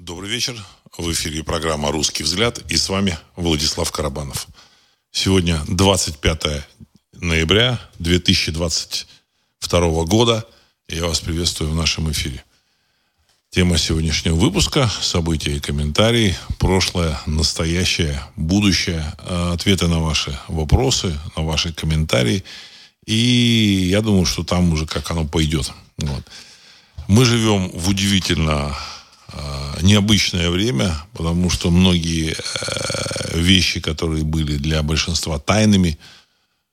Добрый вечер. В эфире программа «Русский взгляд» и с вами Владислав Карабанов. Сегодня 25 ноября 2022 года. Я вас приветствую в нашем эфире. Тема сегодняшнего выпуска – события и комментарии, прошлое, настоящее, будущее, э, ответы на ваши вопросы, на ваши комментарии. И я думаю, что там уже как оно пойдет. Вот. Мы живем в удивительно необычное время, потому что многие э, вещи, которые были для большинства тайными,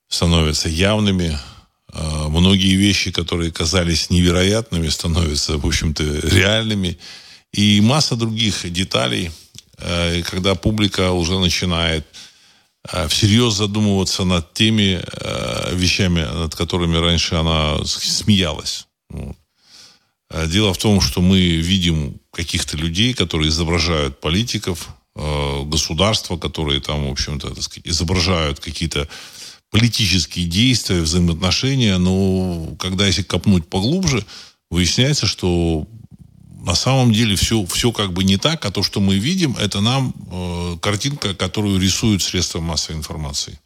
становятся явными. Э, многие вещи, которые казались невероятными, становятся, в общем-то, реальными. И масса других деталей, когда публика уже начинает всерьез задумываться над теми вещами, над которыми раньше она смеялась. Дело в том, что мы видим каких-то людей, которые изображают политиков, э, государства, которые там, в общем-то, сказать, изображают какие-то политические действия, взаимоотношения, но когда если копнуть поглубже, выясняется, что на самом деле все, все как бы не так, а то, что мы видим, это нам э, картинка, которую рисуют средства массовой информации.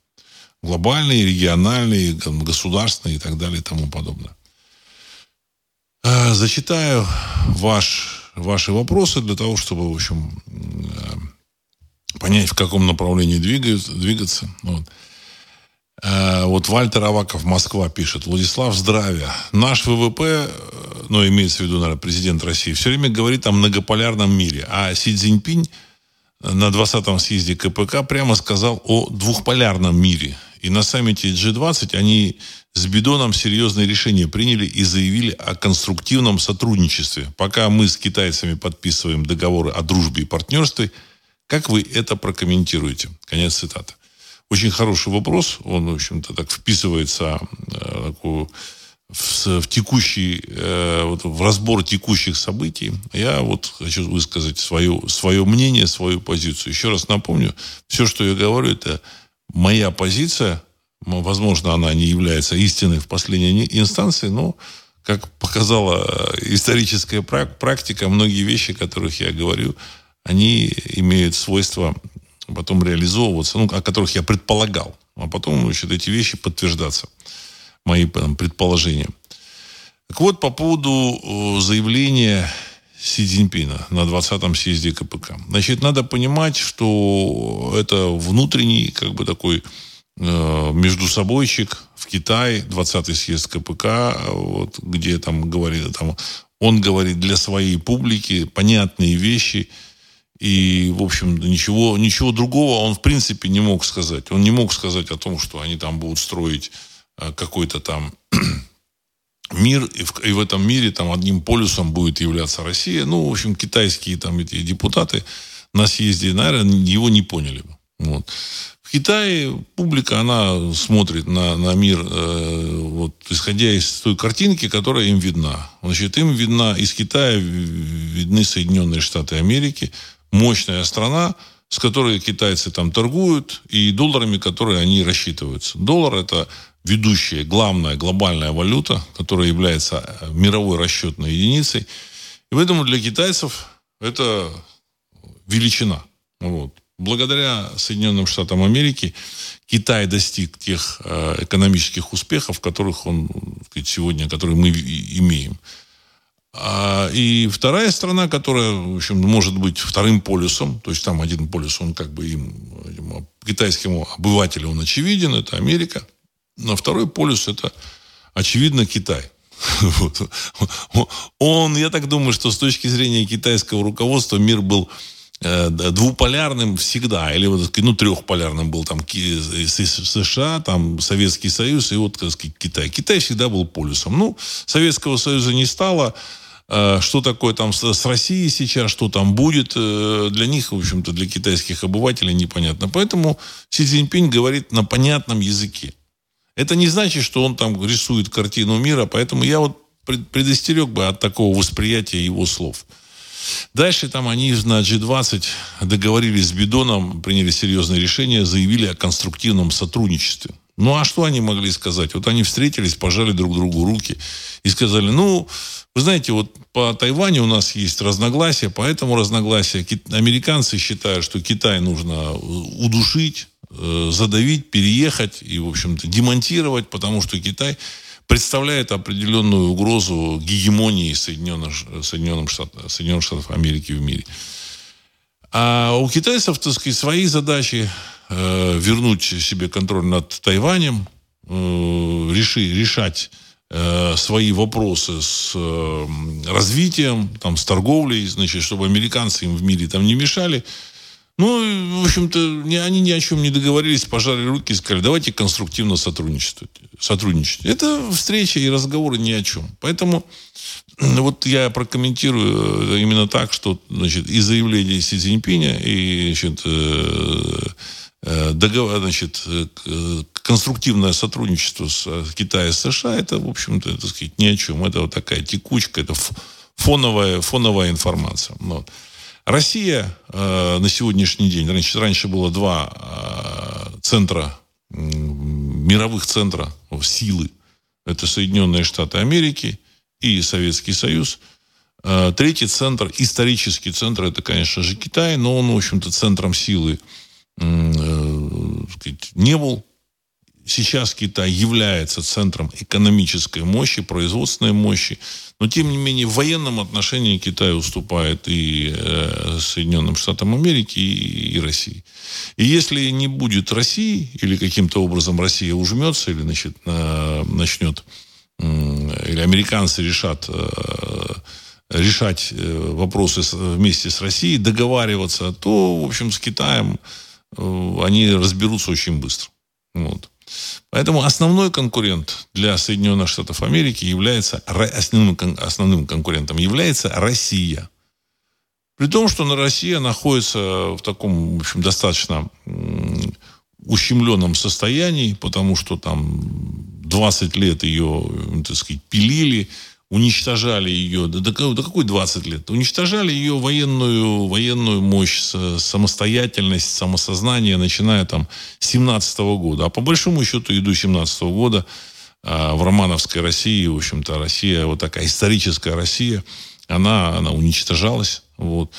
Глобальные, региональные, государственные и так далее и тому подобное. Э, зачитаю ваш ваши вопросы для того, чтобы, в общем, э, понять, в каком направлении двигаются, двигаться. Вот. Э, вот Вальтер Аваков, Москва, пишет. Владислав, здравия. Наш ВВП, э, ну, имеется в виду, наверное, президент России, все время говорит о многополярном мире. А Си Цзиньпинь на 20-м съезде КПК прямо сказал о двухполярном мире. И на саммите G20 они с Бидоном серьезные решения приняли и заявили о конструктивном сотрудничестве. Пока мы с китайцами подписываем договоры о дружбе и партнерстве, как вы это прокомментируете? Конец цитаты. Очень хороший вопрос. Он, в общем-то, так вписывается э, такую, в, в текущий, э, вот, в разбор текущих событий. Я вот хочу высказать свое, свое мнение, свою позицию. Еще раз напомню, все, что я говорю, это моя позиция – Возможно, она не является истиной в последней инстанции, но, как показала э, историческая практика, многие вещи, о которых я говорю, они имеют свойство потом реализовываться, ну, о которых я предполагал. А потом, значит, эти вещи подтверждаться, мои там, предположения. Так вот, по поводу э, заявления Си Цзиньпина на 20-м съезде КПК. Значит, надо понимать, что это внутренний, как бы такой между собойчик в Китае, 20-й съезд КПК, вот, где там говорит, там, он говорит для своей публики понятные вещи, и, в общем, ничего, ничего другого он, в принципе, не мог сказать. Он не мог сказать о том, что они там будут строить э, какой-то там мир, и в, и в этом мире там одним полюсом будет являться Россия. Ну, в общем, китайские там эти депутаты на съезде, наверное, его не поняли бы. Вот. В Китае публика, она смотрит на, на мир, э, вот, исходя из той картинки, которая им видна. Значит, им видна, из Китая видны Соединенные Штаты Америки, мощная страна, с которой китайцы там торгуют, и долларами, которые они рассчитываются. Доллар – это ведущая, главная глобальная валюта, которая является э, мировой расчетной единицей. И поэтому для китайцев это величина. Вот благодаря Соединенным Штатам Америки Китай достиг тех э, экономических успехов, которых он сказать, сегодня, которые мы имеем. А, и вторая страна, которая, в общем, может быть вторым полюсом, то есть там один полюс, он как бы им, китайскому обывателю он очевиден, это Америка. Но второй полюс это, очевидно, Китай. Он, я так думаю, что с точки зрения китайского руководства мир был двуполярным всегда, или вот, ну, трехполярным был там США, там Советский Союз и вот, так сказать, Китай. Китай всегда был полюсом. Ну, Советского Союза не стало, э, что такое там с Россией сейчас, что там будет, э, для них, в общем-то, для китайских обывателей непонятно. Поэтому Си Цзиньпинь говорит на понятном языке. Это не значит, что он там рисует картину мира, поэтому я вот предостерег бы от такого восприятия его слов. Дальше там они на G20 договорились с Бидоном, приняли серьезное решение, заявили о конструктивном сотрудничестве. Ну, а что они могли сказать? Вот они встретились, пожали друг другу руки и сказали, ну, вы знаете, вот по Тайваню у нас есть разногласия, поэтому разногласия. Американцы считают, что Китай нужно удушить, э, задавить, переехать и, в общем-то, демонтировать, потому что Китай представляет определенную угрозу гегемонии Соединенных, Соединенных, Штатов, Соединенных Штатов Америки в мире. А у китайцев, так сказать, свои задачи э, вернуть себе контроль над Тайванем, э, реши, решать э, свои вопросы с э, развитием, там, с торговлей, значит, чтобы американцы им в мире там не мешали. Ну, в общем-то, они ни о чем не договорились, пожали руки и сказали, давайте конструктивно сотрудничать. сотрудничать. Это встреча и разговоры ни о чем. Поэтому вот я прокомментирую э, именно так, что значит, и заявление Си Цзиньпиня, и значит, э, э, договор, значит, конструктивное сотрудничество с Китаем и США, это, в общем-то, так сказать, ни о чем. Это вот такая текучка, это фоновая, фоновая информация. Вот. Россия э, на сегодняшний день, раньше, раньше было два э, центра, э, мировых центра силы. Это Соединенные Штаты Америки и Советский Союз. Э, третий центр, исторический центр, это, конечно же, Китай, но он, в общем-то, центром силы э, не был. Сейчас Китай является центром экономической мощи, производственной мощи. Но, тем не менее, в военном отношении Китай уступает и э, Соединенным Штатам Америки, и, и России. И если не будет России, или каким-то образом Россия ужмется, или значит, э, начнет или американцы решат э, решать э, вопросы вместе с Россией, договариваться, то, в общем, с Китаем э, они разберутся очень быстро. Вот. Поэтому основной конкурент для Соединенных Штатов Америки является основным, основным конкурентом является Россия. При том, что на Россия находится в таком, в общем, достаточно ущемленном состоянии, потому что там 20 лет ее, так сказать, пилили, уничтожали ее, да, да, да какой 20 лет? Уничтожали ее военную, военную мощь, самостоятельность, самосознание, начиная там с 17 -го года. А по большому счету и до 17 -го года а, в романовской России, в общем-то, Россия, вот такая историческая Россия, она, она уничтожалась. Вот.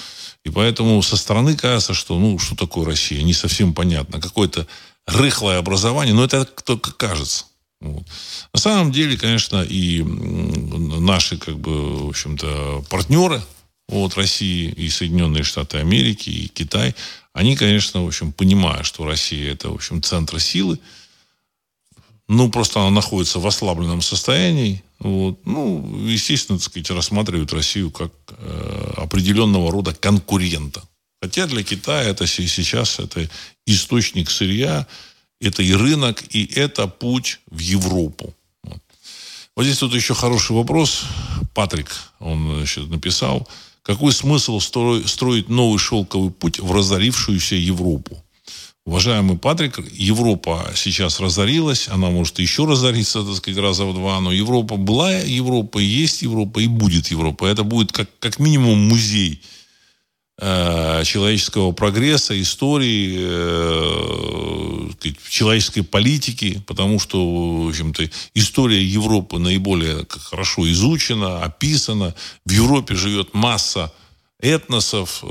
И поэтому со стороны кажется, что, ну, что такое Россия, не совсем понятно. Какое-то рыхлое образование, но это только кажется. Вот. На самом деле, конечно, и наши, как бы, в общем-то, партнеры от России и Соединенные Штаты Америки, и Китай, они, конечно, в общем, понимая, что Россия это, в общем, центр силы, ну, просто она находится в ослабленном состоянии, вот, ну, естественно, так сказать, рассматривают Россию как э, определенного рода конкурента. Хотя для Китая это сейчас это источник сырья, это и рынок, и это путь в Европу. Вот, здесь тут еще хороший вопрос. Патрик, он значит, написал, какой смысл строить новый шелковый путь в разорившуюся Европу? Уважаемый Патрик, Европа сейчас разорилась, она может еще разориться, так сказать, раза в два, но Европа была Европа, есть Европа и будет Европа. Это будет как, как минимум музей Э, человеческого прогресса, истории, э, человеческой политики, потому что, в общем-то, история Европы наиболее хорошо изучена, описана. В Европе живет масса этносов, э,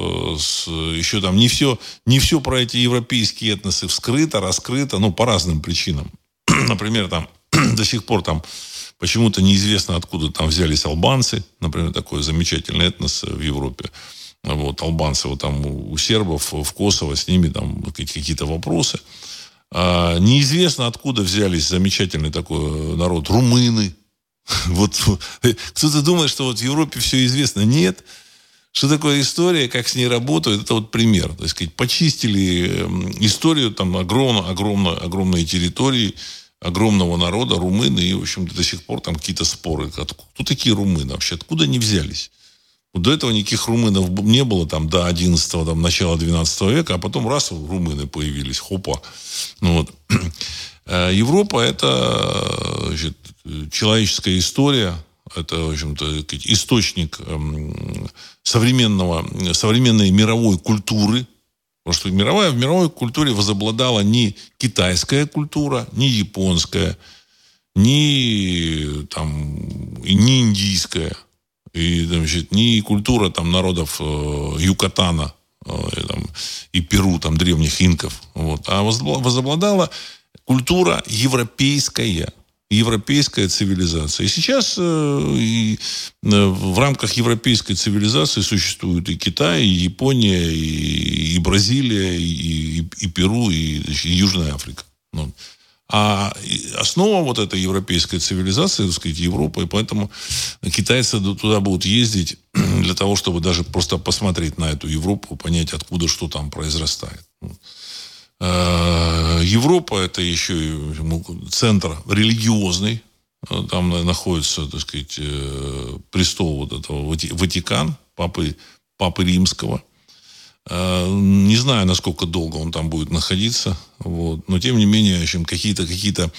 еще там не все, не все про эти европейские этносы вскрыто, раскрыто, ну, по разным причинам. Например, там до сих пор там почему-то неизвестно, откуда там взялись албанцы, например, такой замечательный этнос в Европе вот, албанцы, вот там у сербов в Косово, с ними там какие-то вопросы. А, неизвестно, откуда взялись замечательный такой народ румыны. Вот кто-то думает, что вот в Европе все известно. Нет. Что такое история, как с ней работают, это вот пример. То есть, почистили историю там огромно, огромно, огромные территории, огромного народа, румыны, и, в общем-то, до сих пор там какие-то споры. Кто такие румыны вообще? Откуда они взялись? До этого никаких румынов не было, там, до 11 там, начала 12 века, а потом раз румыны появились, хопа. Ну, вот. Э, Европа – это значит, человеческая история, это, в общем-то, источник эм, современного, современной мировой культуры, Потому что мировая, в мировой культуре возобладала не китайская культура, не японская, не, там, не индийская, и, значит, не культура там, народов э, Юкатана э, там, и Перу, там, древних инков. Вот, а возобладала культура европейская европейская цивилизация. И сейчас э, и, э, в рамках европейской цивилизации существуют и Китай, и Япония, и, и Бразилия, и, и, и Перу, и, и Южная Африка. Ну. А основа вот этой европейской цивилизации, так сказать, Европа, и поэтому китайцы туда будут ездить для того, чтобы даже просто посмотреть на эту Европу, понять, откуда что там произрастает. Э, Европа это еще и ну, центр религиозный. Там находится, так сказать, э, престол вот этого Ватикан, папы, папы римского. Э, не знаю, насколько долго он там будет находиться, вот. но тем не менее, в общем, какие-то, какие-то,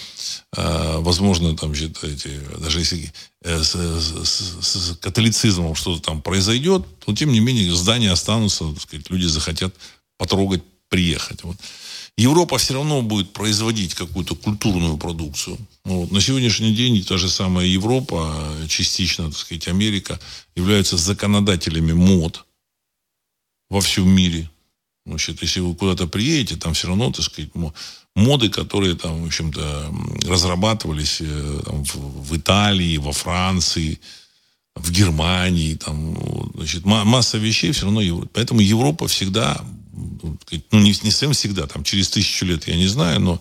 возможно, там, считаете, даже если с, с, с католицизмом что-то там произойдет, то тем не менее здания останутся, так сказать, люди захотят потрогать, приехать. Вот. Европа все равно будет производить какую-то культурную продукцию. Вот. На сегодняшний день та же самая Европа, частично, так сказать, Америка, являются законодателями мод во всем мире. Значит, если вы куда-то приедете, там все равно, так сказать, моды, которые там, в общем-то, разрабатывались э, там, в, в Италии, во Франции, в Германии, там, значит, масса вещей все равно. Поэтому Европа всегда ну, не, не совсем всегда, там, через тысячу лет, я не знаю, но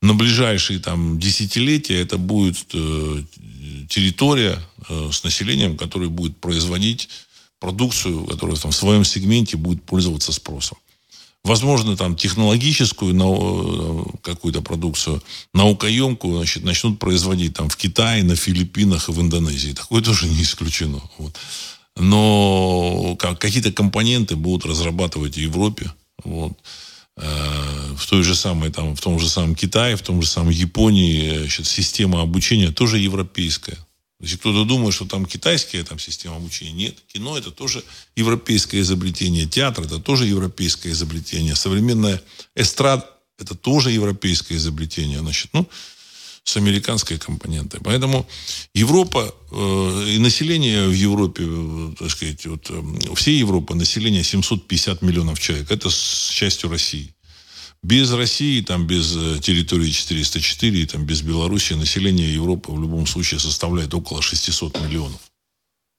на ближайшие там десятилетия это будет э, территория э, с населением, которое будет производить продукцию, которая там в своем сегменте будет пользоваться спросом. Возможно, там технологическую э, какую-то продукцию, наукоемкую, значит, начнут производить там в Китае, на Филиппинах и в Индонезии. Такое тоже не исключено. Вот но какие-то компоненты будут разрабатывать в Европе. Вот. Э, в той же самой, там, в том же самом Китае, в том же самом Японии значит, система обучения тоже европейская. Если кто-то думает, что там китайская там, система обучения, нет. Кино это тоже европейское изобретение. Театр это тоже европейское изобретение. Современная эстрада это тоже европейское изобретение. Значит, ну, с американской компонентой. Поэтому Европа э, и население в Европе, э, так сказать, вот, э, всей Европы население 750 миллионов человек. Это с частью России. Без России, там, без э, территории 404, там, без Беларуси население Европы в любом случае составляет около 600 миллионов.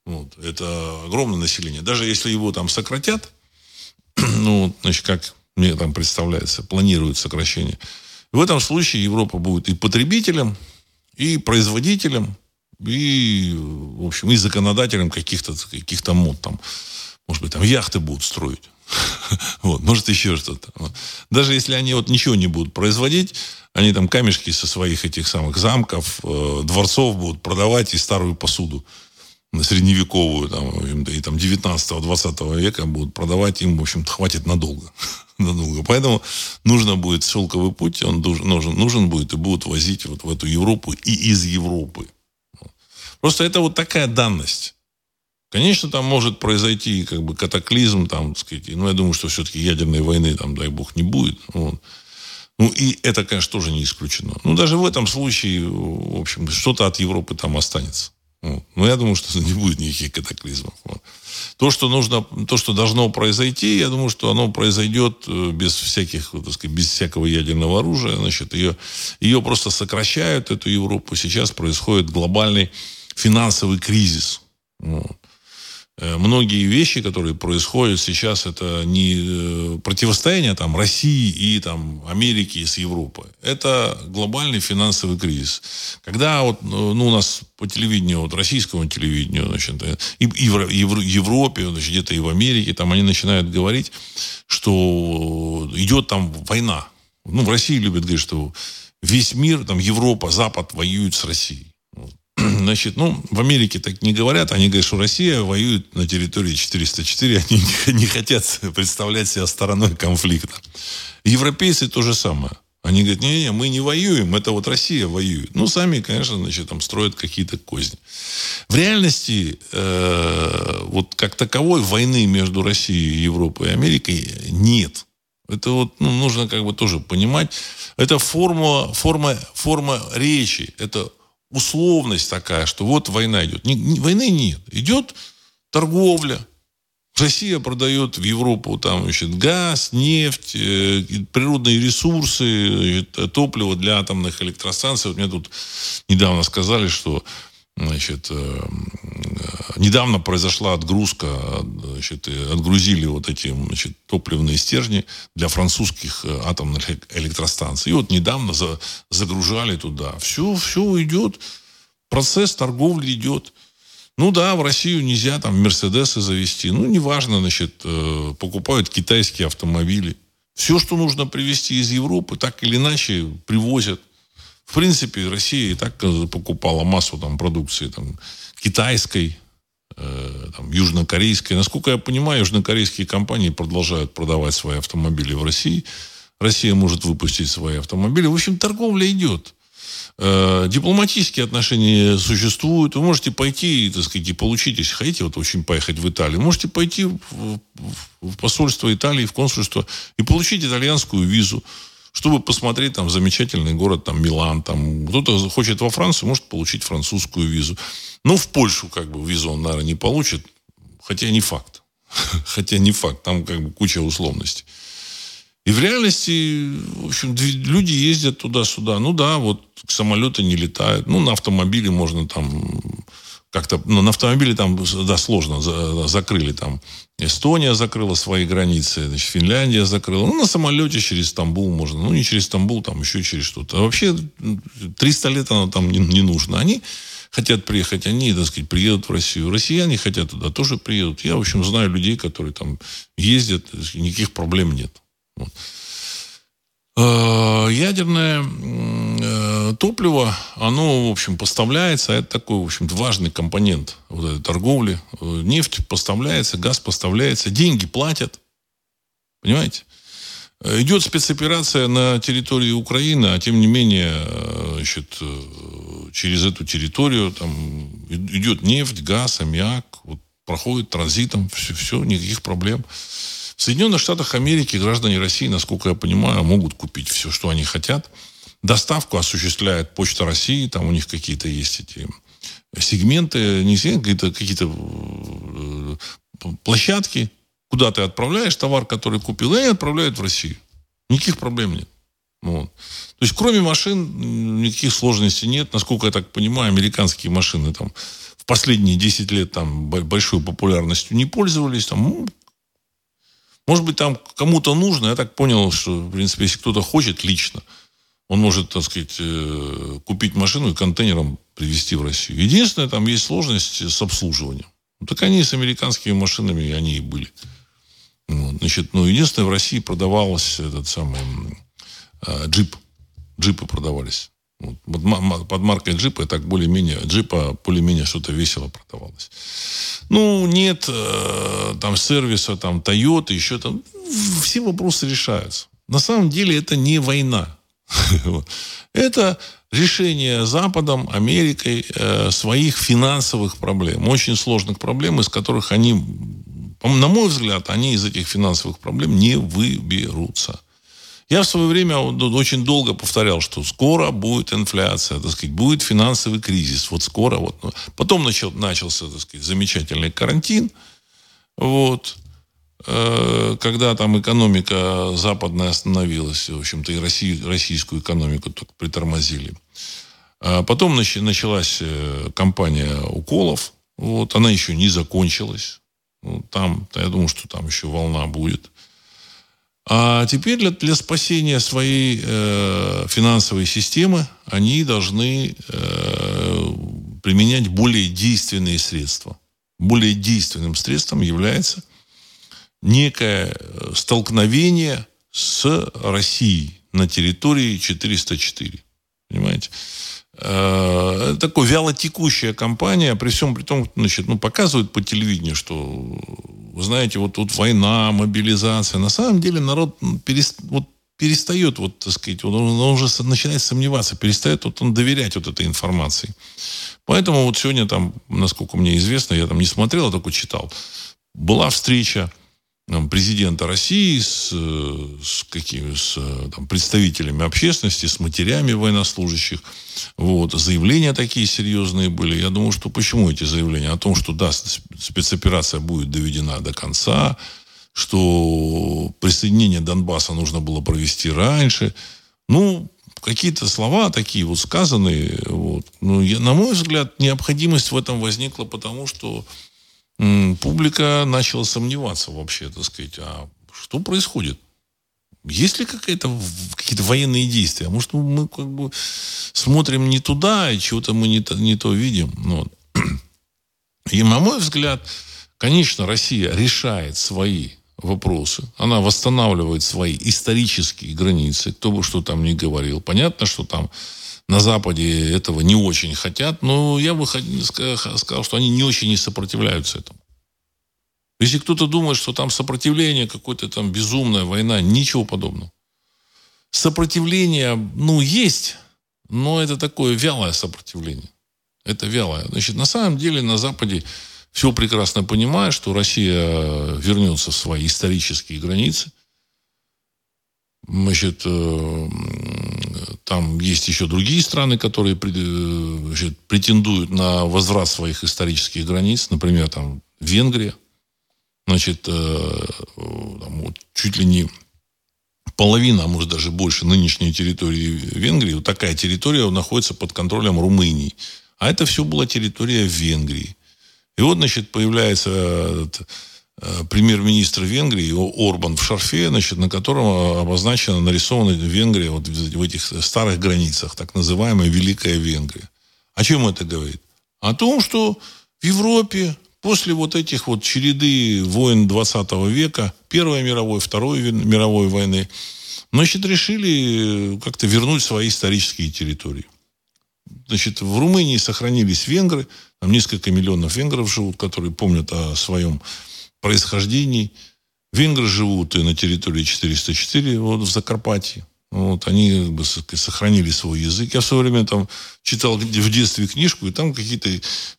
Вот. Это огромное население. Даже если его там сократят, ну, значит, как мне там представляется, планируют сокращение – в этом случае Европа будет и потребителем, и производителем, и, в общем, и законодателем каких-то каких мод там. Может быть, там яхты будут строить. Вот, может, еще что-то. Даже если они вот ничего не будут производить, они там камешки со своих этих самых замков, э, дворцов будут продавать и старую посуду средневековую, там, и там 19-20 века будут продавать, им, в общем-то, хватит надолго. надолго. Поэтому нужно будет шелковый путь, он нужен, нужен будет, и будут возить вот в эту Европу и из Европы. Просто это вот такая данность. Конечно, там может произойти как бы катаклизм, там, так сказать, но я думаю, что все-таки ядерной войны, там, дай бог, не будет. Вот. Ну, и это, конечно, тоже не исключено. Но даже в этом случае, в общем, что-то от Европы там останется. Вот. Но я думаю, что не будет никаких катаклизмов. Вот. То, что нужно, то, что должно произойти, я думаю, что оно произойдет э, без всяких, так сказать, без всякого ядерного оружия. Значит, ее, ее просто сокращают, эту Европу. Сейчас происходит глобальный финансовый кризис. Вот. Э, многие вещи, которые происходят сейчас, это не э, противостояние там, России и там, Америки с Европой. Это глобальный финансовый кризис. Когда вот, ну, у нас по телевидению, вот, российскому телевидению, значит, и, и в Европе, значит, где-то и в Америке, там они начинают говорить, что идет там война. Ну, в России любят говорить, что весь мир, там, Европа, Запад воюют с Россией. Значит, ну, в Америке так не говорят. Они говорят, что Россия воюет на территории 404. Они не хотят представлять себя стороной конфликта. Европейцы то же самое. Они говорят, не-не, мы не воюем, это вот Россия воюет. Ну, сами, конечно, значит, там строят какие-то козни. В реальности, э, вот как таковой войны между Россией, Европой и Америкой нет. Это вот ну, нужно как бы тоже понимать. Это форма, форма, форма речи. Это условность такая, что вот война идет. Не, не, войны нет. Идет торговля. Россия продает в Европу там, значит, газ, нефть, э, природные ресурсы, значит, топливо для атомных электростанций. Вот мне тут недавно сказали, что Значит, э, недавно произошла отгрузка, значит, отгрузили вот эти значит, топливные стержни для французских э, атомных электростанций. И вот недавно за, загружали туда. Все, все идет. Процесс торговли идет. Ну да, в Россию нельзя там Мерседесы завести. Ну, неважно, значит, э, покупают китайские автомобили. Все, что нужно привезти из Европы, так или иначе привозят. В принципе, Россия и так э, покупала массу там продукции там, китайской, там, южнокорейской. Насколько я понимаю, южнокорейские компании продолжают продавать свои автомобили в России. Россия может выпустить свои автомобили. В общем, торговля идет. Э, дипломатические отношения существуют. Вы можете пойти, так сказать, и получить, если хотите, вот очень поехать в Италию, можете пойти в, в посольство Италии, в консульство и получить итальянскую визу чтобы посмотреть там замечательный город, там Милан, там кто-то хочет во Францию, может получить французскую визу. Ну, в Польшу как бы визу он, наверное, не получит, хотя не факт. Хотя не факт, там как бы куча условностей. И в реальности, в общем, люди ездят туда-сюда. Ну да, вот самолеты не летают. Ну, на автомобиле можно там как-то... Ну, на автомобиле там, да, сложно. закрыли там Эстония закрыла свои границы, значит, Финляндия закрыла. Ну, на самолете через Стамбул можно. Ну, не через Стамбул, там еще через что-то. А вообще 300 лет оно там не, не нужно. Они хотят приехать, они, так сказать, приедут в Россию. Россияне хотят туда, тоже приедут. Я, в общем, знаю людей, которые там ездят, никаких проблем нет. Вот. Э, ядерное э, топливо, оно, в общем, поставляется, это такой, в общем важный компонент вот этой торговли. Э, нефть поставляется, газ поставляется, деньги платят. Понимаете? Идет спецоперация на территории Украины, а тем не менее, значит, через эту территорию там идет нефть, газ, аммиак, вот, проходит транзитом, все, все, никаких проблем. В Соединенных Штатах Америки граждане России, насколько я понимаю, могут купить все, что они хотят. Доставку осуществляет Почта России, там у них какие-то есть эти сегменты, не какие-то какие э, площадки, куда ты отправляешь товар, который купил, и они отправляют в Россию. Никаких проблем нет. Вот. То есть, кроме машин, никаких сложностей нет. Насколько я так понимаю, американские машины там в последние 10 лет там большой популярностью не пользовались. Там, ну, может быть, там кому-то нужно. Я так понял, что, в принципе, если кто-то хочет лично, он может, так сказать, э, купить машину и контейнером привезти в Россию. Единственное, там есть сложность с обслуживанием. Ну, так они с американскими машинами, они и были. Вот. Значит, ну, единственное, в России продавался этот самый э, джип. Джипы продавались. Под маркой джипа, так более-менее, джипа более-менее что-то весело продавалось. Ну, нет э, там сервиса, там, Toyota, еще там. Все вопросы решаются. На самом деле это не война. Это решение Западом, Америкой э, своих финансовых проблем. Очень сложных проблем, из которых они, на мой взгляд, они из этих финансовых проблем не выберутся. Я в свое время очень долго повторял, что скоро будет инфляция, так сказать, будет финансовый кризис. Вот скоро. Вот. Потом начал, начался, так сказать, замечательный карантин. Вот э, когда там экономика западная остановилась, в общем-то, и Россию, российскую экономику только притормозили. А потом началась э, кампания уколов. Вот, она еще не закончилась. Ну, там, я думаю, что там еще волна будет. А теперь для, для спасения своей э, финансовой системы они должны э, применять более действенные средства. Более действенным средством является некое э, столкновение с Россией на территории 404. Понимаете? Э, такой вялотекущая компания, при всем при том, значит, ну, показывают по телевидению, что, вы знаете, вот тут война, мобилизация. На самом деле народ перест, вот, перестает, вот, так сказать, он, он уже начинает сомневаться, перестает вот, он доверять вот этой информации. Поэтому вот сегодня там, насколько мне известно, я там не смотрел, а только читал, была встреча президента России с, с, какими, с там, представителями общественности, с матерями военнослужащих. Вот. Заявления такие серьезные были. Я думаю, что почему эти заявления? О том, что да, спецоперация будет доведена до конца, что присоединение Донбасса нужно было провести раньше. Ну, какие-то слова такие вот сказанные. Вот. Ну, я, на мой взгляд, необходимость в этом возникла потому, что публика начала сомневаться вообще, так сказать, а что происходит? Есть ли какие-то какие-то военные действия? Может, мы как бы смотрим не туда, и чего-то мы не то, не то видим. Ну вот. И, на мой взгляд, конечно, Россия решает свои вопросы. Она восстанавливает свои исторические границы, кто бы что там ни говорил. Понятно, что там на Западе этого не очень хотят, но я бы сказал, что они не очень и сопротивляются этому. Если кто-то думает, что там сопротивление, какое-то там безумная война, ничего подобного. Сопротивление, ну, есть, но это такое вялое сопротивление. Это вялое. Значит, на самом деле на Западе все прекрасно понимают, что Россия вернется в свои исторические границы. Значит, э, там есть еще другие страны, которые значит, претендуют на возврат своих исторических границ. Например, там Венгрия. Значит, э, там, вот, чуть ли не половина, а может даже больше нынешней территории Венгрии, вот такая территория находится под контролем Румынии. А это все была территория Венгрии. И вот, значит, появляется Э, премьер-министр Венгрии Орбан в шарфе, значит, на котором обозначена, нарисована Венгрия вот в этих старых границах, так называемая Великая Венгрия. О чем это говорит? О том, что в Европе после вот этих вот череды войн 20 века, Первой мировой, Второй мировой войны, значит, решили как-то вернуть свои исторические территории. Значит, в Румынии сохранились венгры, там несколько миллионов венгров живут, которые помнят о своем происхождений. Венгры живут и на территории 404, вот в Закарпатье. Вот, они как бы, сохранили свой язык. Я в свое время там читал в детстве книжку, и там какие-то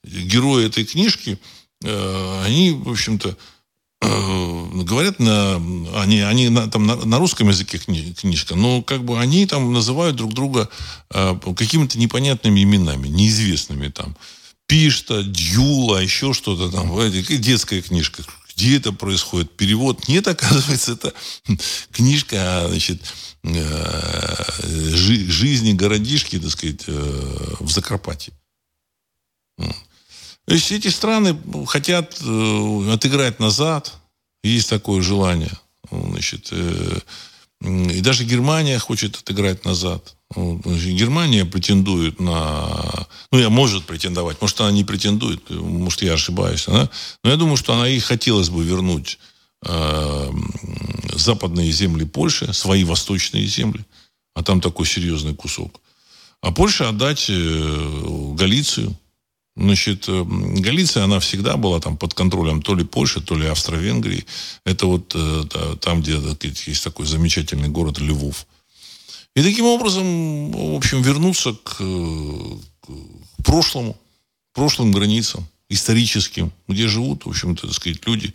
герои этой книжки, э, они, в общем-то, э, говорят на... Они, они на, там на, на русском языке кни, книжка, но как бы они там называют друг друга э, какими-то непонятными именами, неизвестными там. Пишта, Дюла, еще что-то там. Детская книжка где это происходит. Перевод нет, оказывается, это книжка, значит, э, жизни городишки, так сказать, э, в Закарпатье. То есть эти страны хотят э, отыграть назад, есть такое желание. Значит, и даже Германия хочет отыграть назад. Германия претендует на... Ну, я может претендовать. Может, она не претендует. Может, я ошибаюсь. Она, но я думаю, что она и хотелось бы вернуть э, западные земли Польши, свои восточные земли. А там такой серьезный кусок. А Польше отдать э, Галицию. Значит, э, Галиция, она всегда была там под контролем то ли Польши, то ли Австро-Венгрии. Это вот э, там, где есть такой замечательный город Львов. И таким образом, в общем, вернуться к, к прошлому, прошлым границам, историческим, где живут, в общем-то, так сказать, люди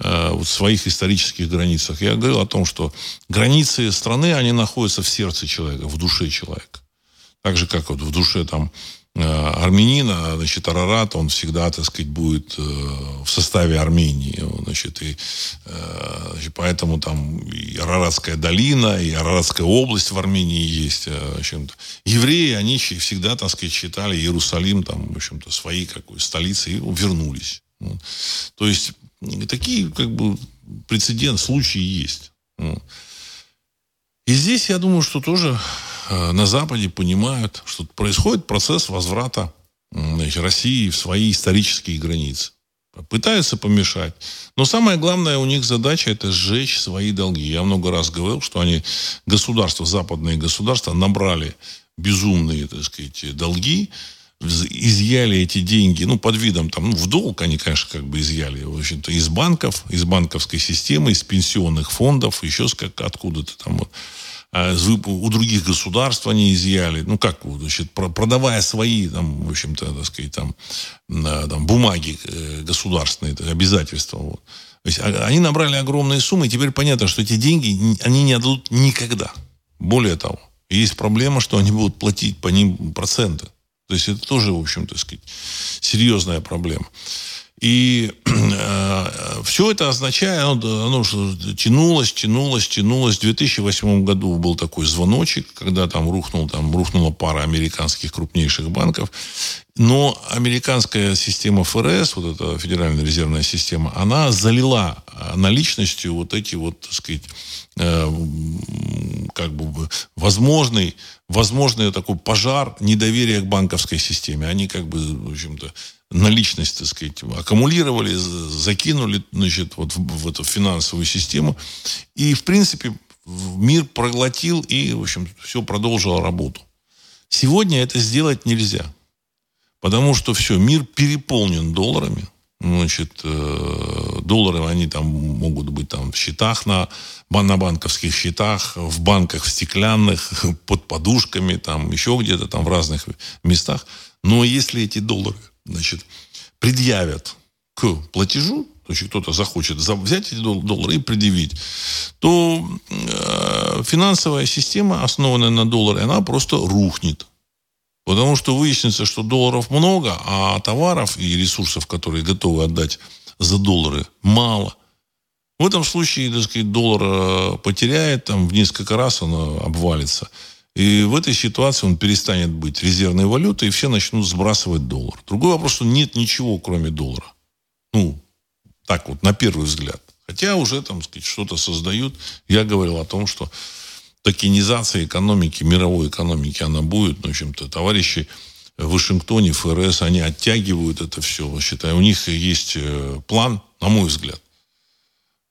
э, в своих исторических границах. Я говорил о том, что границы страны, они находятся в сердце человека, в душе человека. Так же, как вот в душе там Э, армянина, значит, Арарат, он всегда, так сказать, будет э, в составе Армении. Значит, и, э, значит, поэтому там и Араратская долина, и Араратская область в Армении есть. В общем-то. Евреи, они всегда, так сказать, считали Иерусалим, там, в общем-то, своей какой столицей, и вернулись. То есть, такие, как бы, прецедент, случаи есть. И здесь, я думаю, что тоже Э, на Западе понимают, что происходит процесс возврата значит, России в свои исторические границы. Пытаются помешать. Но самая главная у них задача это сжечь свои долги. Я много раз говорил, что они, государства, западные государства, набрали безумные, так сказать, долги, изъяли эти деньги, ну, под видом там, ну, в долг они, конечно, как бы изъяли, в общем-то, из банков, из банковской системы, из пенсионных фондов, еще как откуда-то там вот. А у других государств они изъяли, ну как, значит, продавая свои, там, в общем-то, так сказать, там, там бумаги э, государственные, обязательства, вот, То есть а, они набрали огромные суммы, и теперь понятно, что эти деньги они не отдадут никогда. Более того, есть проблема, что они будут платить по ним проценты. То есть это тоже, в общем-то, сказать, серьезная проблема. И э, все это означает, оно, оно тянулось, тянулось, тянулось. В 2008 году был такой звоночек, когда там, рухнул, там рухнула пара американских крупнейших банков. Но американская система ФРС, вот эта Федеральная резервная система, она залила э, наличностью вот эти вот, так сказать, э, как бы возможный, возможный такой пожар недоверия к банковской системе. Они как бы, в общем-то, наличность, так сказать, аккумулировали, закинули, значит, вот в, в эту финансовую систему. И, в принципе, мир проглотил и, в общем, все продолжило работу. Сегодня это сделать нельзя. Потому что все, мир переполнен долларами. Значит, э, доллары, они там могут быть там в счетах на, на банковских счетах, в банках в стеклянных, под подушками, там еще где-то там в разных местах. Но если эти доллары значит, предъявят к платежу, то есть кто-то захочет взять эти доллары и предъявить, то э, финансовая система, основанная на долларе, она просто рухнет. Потому что выяснится, что долларов много, а товаров и ресурсов, которые готовы отдать за доллары, мало. В этом случае, так сказать, доллар э, потеряет, там в несколько раз он обвалится. И в этой ситуации он перестанет быть резервной валютой, и все начнут сбрасывать доллар. Другой вопрос, что нет ничего, кроме доллара. Ну, так вот, на первый взгляд. Хотя уже там, сказать, что-то создают. Я говорил о том, что токенизация экономики, мировой экономики, она будет. Ну, в общем-то, товарищи в Вашингтоне, ФРС, они оттягивают это все. Считаю, у них есть э, план, на мой взгляд,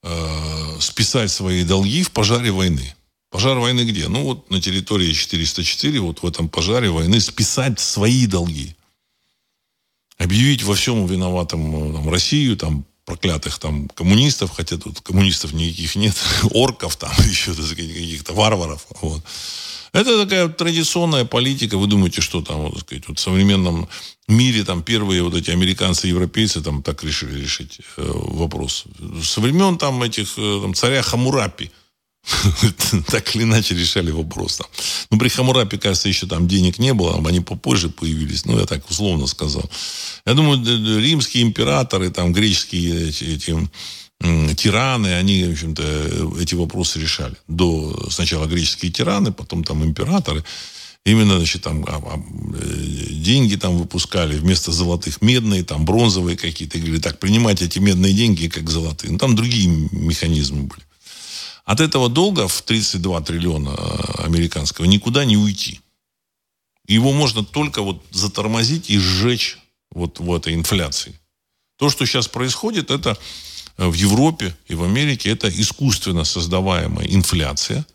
э, списать свои долги в пожаре войны. Пожар войны где? Ну, вот на территории 404, вот в этом пожаре войны списать свои долги. Объявить во всем виноватым там, Россию, там, проклятых там коммунистов, хотя тут коммунистов никаких нет, орков там, еще каких-то варваров. Вот. Это такая традиционная политика. Вы думаете, что там, вот, сказать, вот в современном мире там первые вот эти американцы, европейцы там так решили решить э, вопрос. Со времен там этих э, там, царя Хамурапи – так или иначе решали вопрос. Там. Ну, при Хамурапе, кажется, еще там денег не было, они попозже появились. Ну, я так условно сказал. Я думаю, римские императоры, там, греческие эти, тираны, они, в общем-то, эти вопросы решали. До сначала греческие тираны, потом там императоры. Именно, значит, там а, а, деньги там выпускали вместо золотых медные, там бронзовые какие-то. Говорили, так, принимать эти медные деньги как золотые. Ну, там другие механизмы были. От этого долга в 32 триллиона э, американского никуда не уйти. Его можно только вот затормозить и сжечь вот в этой инфляции. То, что сейчас происходит, это э, в Европе и в Америке, это искусственно создаваемая инфляция.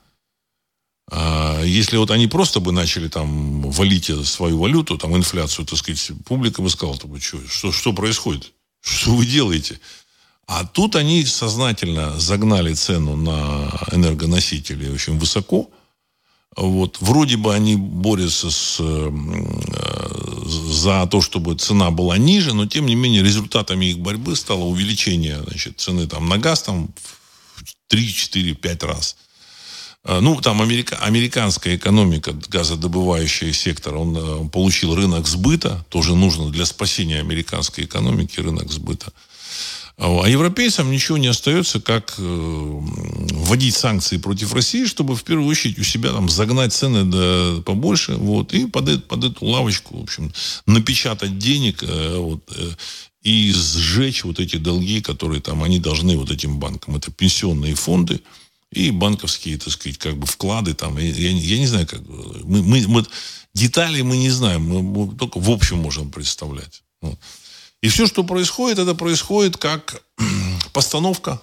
А, если вот они просто бы начали там валить свою валюту, там инфляцию, так сказать, публика бы сказала, что, что происходит? Что вы делаете? А тут они сознательно загнали цену на энергоносители очень высоко. Вот. Вроде бы они борются с, э, за то, чтобы цена была ниже, но тем не менее результатами их борьбы стало увеличение значит, цены там, на газ там, в 3, 4, 5 раз. А, ну, там америка, американская экономика, газодобывающий сектор, он, он э, получил рынок сбыта, тоже нужно для спасения американской экономики рынок сбыта. А европейцам ничего не остается, как э, вводить санкции против России, чтобы в первую очередь у себя там загнать цены до, побольше, вот, и под, под эту лавочку, в общем, напечатать денег, э, вот, э, и сжечь вот эти долги, которые там они должны вот этим банкам. Это пенсионные фонды и банковские, так сказать, как бы вклады там. Я, я, не знаю, как мы, мы, мы детали мы не знаем, мы только в общем можем представлять. Вот. И все, что происходит, это происходит как постановка,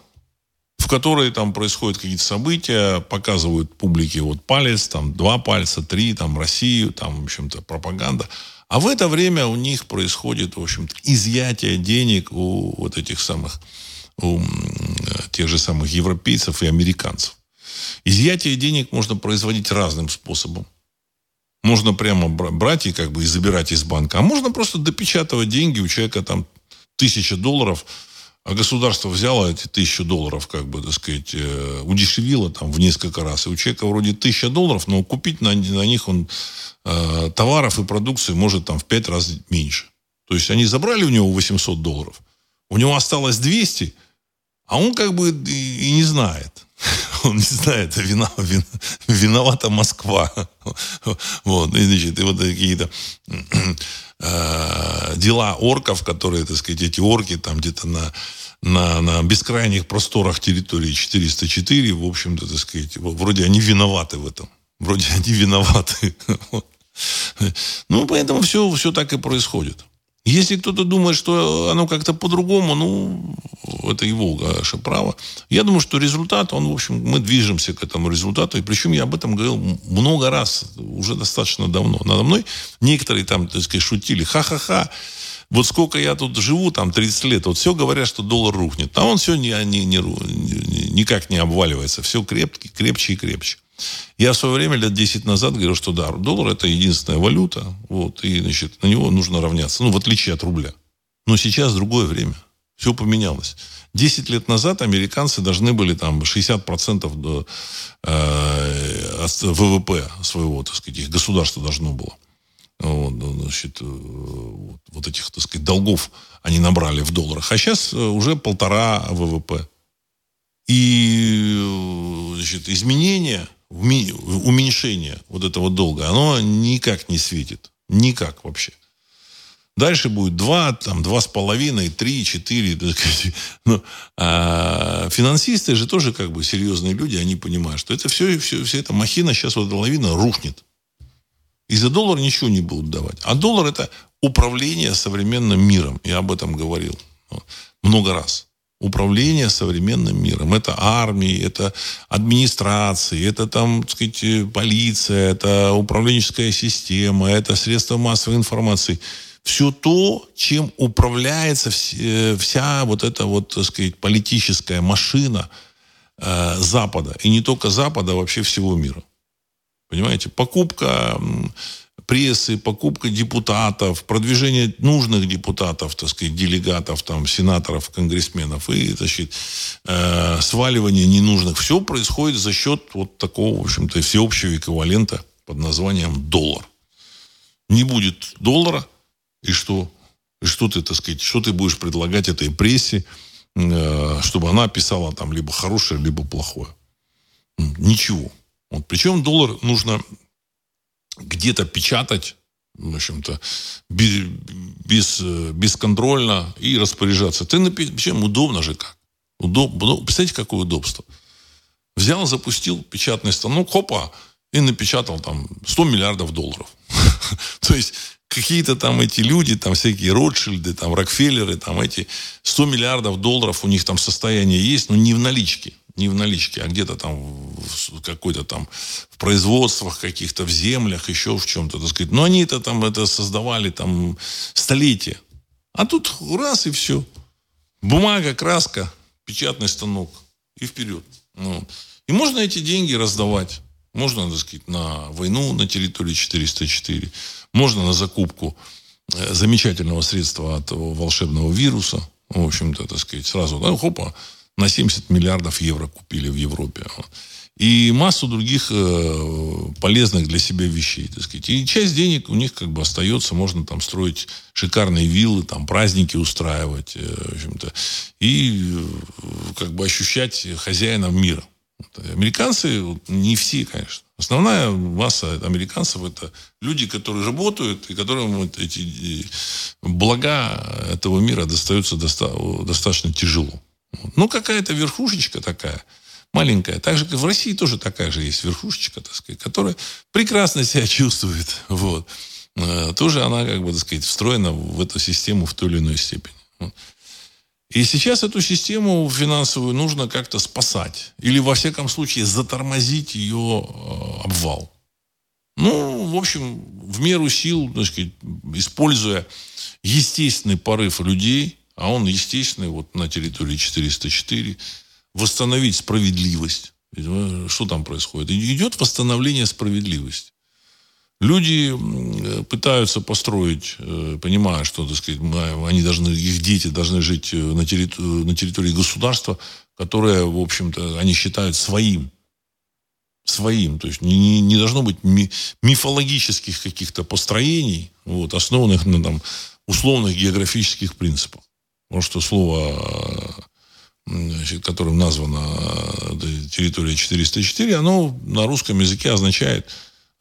в которой там происходят какие-то события, показывают публике вот палец, там два пальца, три, там Россию, там, в общем-то, пропаганда. А в это время у них происходит, в общем-то, изъятие денег у вот этих самых, у тех же самых европейцев и американцев. Изъятие денег можно производить разным способом. Можно прямо брать и как бы и забирать из банка. А можно просто допечатывать деньги у человека там тысяча долларов, а государство взяло эти тысячу долларов, как бы, так сказать, э, удешевило там в несколько раз. И у человека вроде тысяча долларов, но купить на, на них он э, товаров и продукции может там в пять раз меньше. То есть они забрали у него 800 долларов, у него осталось 200, а он как бы и, и не знает. Он не знает, вина, вина, виновата Москва. Вот, и, значит, и вот какие-то э, дела орков, которые, так сказать, эти орки там где-то на, на, на бескрайних просторах территории 404, в общем-то, так сказать, вроде они виноваты в этом. Вроде они виноваты. Ну, поэтому все, все так и происходит. Если кто-то думает, что оно как-то по-другому, ну, это его ваше право. Я думаю, что результат, он, в общем, мы движемся к этому результату. И причем я об этом говорил много раз, уже достаточно давно. Надо мной некоторые там, так сказать, шутили. Ха-ха-ха. Вот сколько я тут живу, там 30 лет, вот все говорят, что доллар рухнет. А он все не, не, не, никак не обваливается. Все крепкий, крепче и крепче. Я в свое время, лет 10 назад, говорил, что да, доллар это единственная валюта, вот, и, значит, на него нужно равняться, ну, в отличие от рубля. Но сейчас другое время. Все поменялось. 10 лет назад американцы должны были там 60% до, э, ВВП своего, так сказать, их государство должно было. Вот, значит, э, вот, вот этих, так сказать, долгов они набрали в долларах. А сейчас э, уже полтора ВВП. И э, значит, изменения уменьшение вот этого долга, оно никак не светит. Никак вообще. Дальше будет 2, там, 2,5, 3, 4. Ну, а финансисты же тоже как бы серьезные люди, они понимают, что это все, все, вся эта махина, сейчас вот эта лавина рухнет. И за доллар ничего не будут давать. А доллар это управление современным миром. Я об этом говорил много раз управления современным миром. Это армии, это администрации, это там, так сказать, полиция, это управленческая система, это средства массовой информации. Все то, чем управляется вся вот эта вот, так сказать, политическая машина э, Запада. И не только Запада, а вообще всего мира. Понимаете? Покупка прессы, покупка депутатов, продвижение нужных депутатов, так сказать, делегатов, там, сенаторов, конгрессменов и, значит, э, сваливание ненужных. Все происходит за счет вот такого, в общем-то, всеобщего эквивалента под названием доллар. Не будет доллара, и что? И что ты, так сказать, что ты будешь предлагать этой прессе, э, чтобы она писала там либо хорошее, либо плохое? Ничего. Вот. Причем доллар нужно где-то печатать, в общем-то, без, без, бесконтрольно и распоряжаться. Ты напи... Чем удобно же как? Удобно. Представляете, какое удобство? Взял, запустил печатный станок, хопа, и напечатал там 100 миллиардов долларов. То есть какие-то там эти люди, там всякие Ротшильды, там Рокфеллеры, там эти 100 миллиардов долларов у них там состояние есть, но не в наличке не в наличке, а где-то там в какой-то там в производствах каких-то, в землях, еще в чем-то, так сказать. Но они это там это создавали там столетия. А тут раз и все. Бумага, краска, печатный станок и вперед. Ну. И можно эти деньги раздавать. Можно, так сказать, на войну на территории 404. Можно на закупку э, замечательного средства от волшебного вируса. В общем-то, так сказать, сразу, да, хопа, на 70 миллиардов евро купили в Европе. И массу других э, полезных для себя вещей, так сказать. И часть денег у них как бы остается, можно там строить шикарные виллы, там праздники устраивать, э, в общем-то, и э, как бы ощущать хозяином мира. Американцы, не все, конечно. Основная масса американцев это люди, которые работают и которым вот эти блага этого мира достаются доста- достаточно тяжело. Ну, какая-то верхушечка такая, маленькая. Так же, как в России тоже такая же есть верхушечка, так сказать, которая прекрасно себя чувствует. Вот. Э, тоже она, как бы, так сказать, встроена в эту систему в той или иной степени. И сейчас эту систему финансовую нужно как-то спасать. Или, во всяком случае, затормозить ее э, обвал. Ну, в общем, в меру сил, так сказать, используя естественный порыв людей, а он естественный вот на территории 404, восстановить справедливость. Что там происходит? Идет восстановление справедливости. Люди пытаются построить, э, понимая, что, так сказать, они должны, их дети должны жить э, на территории, на территории государства, которое, в общем-то, они считают своим. Своим. То есть не, не должно быть мифологических каких-то построений, вот, основанных на там, условных географических принципах. Потому что слово, значит, которым названа э, территория 404, оно на русском языке означает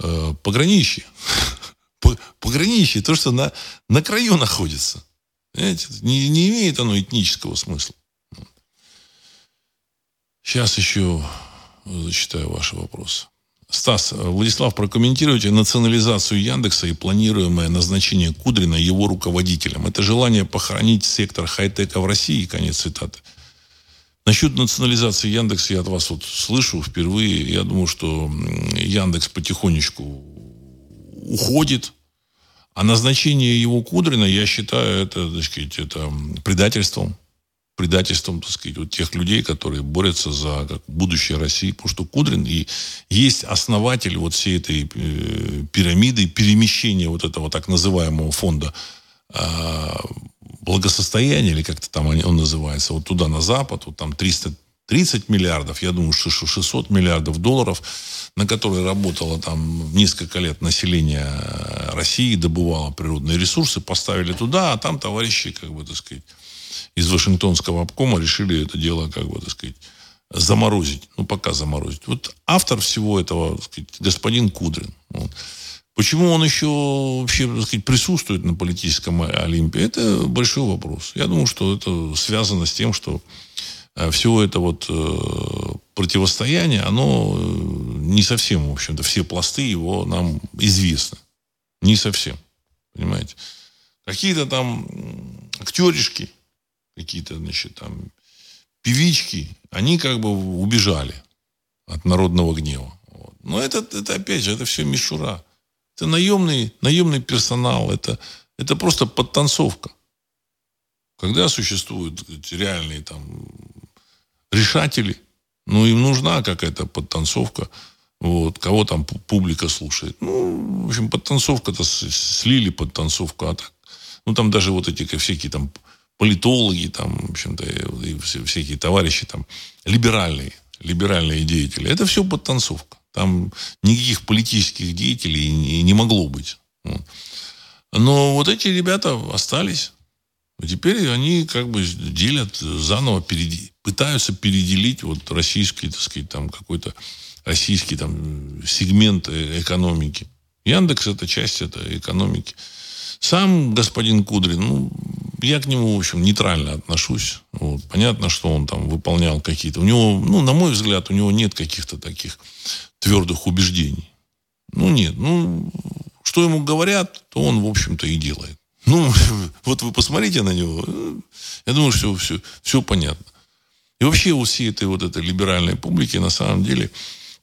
э, пограничье. Пограничье, то, что на, на краю находится. Понимаете? Не, не имеет оно этнического смысла. Сейчас еще зачитаю ваши вопросы. Стас, Владислав, прокомментируйте национализацию Яндекса и планируемое назначение Кудрина его руководителем. Это желание похоронить сектор хай-тека в России, конец цитаты. Насчет национализации Яндекса я от вас вот слышу впервые. Я думаю, что Яндекс потихонечку уходит. А назначение его Кудрина, я считаю, это, так сказать, это предательством. Предательством, так сказать, вот тех людей, которые борются за как, будущее России. Потому что Кудрин и есть основатель вот всей этой э, пирамиды, перемещения вот этого так называемого фонда э, благосостояния, или как-то там он называется, вот туда на Запад, вот там 330 миллиардов, я думаю, что 600 миллиардов долларов, на которые работало там несколько лет население России, добывало природные ресурсы, поставили туда, а там товарищи, как бы, так сказать, из Вашингтонского обкома решили это дело, как бы, так сказать, заморозить. Ну, пока заморозить. Вот автор всего этого, так сказать, господин Кудрин. Вот. Почему он еще вообще так сказать, присутствует на политическом Олимпе, это большой вопрос. Я думаю, что это связано с тем, что э, все это вот э, противостояние, оно э, не совсем, в общем-то, все пласты его нам известны. Не совсем. Понимаете? Какие-то там актеришки, какие-то, значит, там певички, они как бы убежали от народного гнева. Вот. Но это, это, опять же, это все мишура. Это наемный, наемный персонал, это, это просто подтанцовка. Когда существуют реальные там решатели, ну, им нужна какая-то подтанцовка, вот, кого там публика слушает. Ну, в общем, подтанцовка-то слили подтанцовку, а так, ну, там даже вот эти всякие там политологи, там, в общем-то, и всякие товарищи там, либеральные, либеральные деятели, это все подтанцовка. Там никаких политических деятелей не, не могло быть. Но вот эти ребята остались. Теперь они как бы делят заново, перед... пытаются переделить вот российский, так сказать, там какой-то российский там сегмент э, экономики. Яндекс это часть этой экономики. Сам господин Кудрин, ну, я к нему, в общем, нейтрально отношусь. Вот. Понятно, что он там выполнял какие-то... У него, ну, на мой взгляд, у него нет каких-то таких твердых убеждений. Ну, нет. Ну, что ему говорят, то он, в общем-то, и делает. Ну, вот вы посмотрите на него. Я думаю, что все, все понятно. И вообще у всей этой вот этой либеральной публики, на самом деле,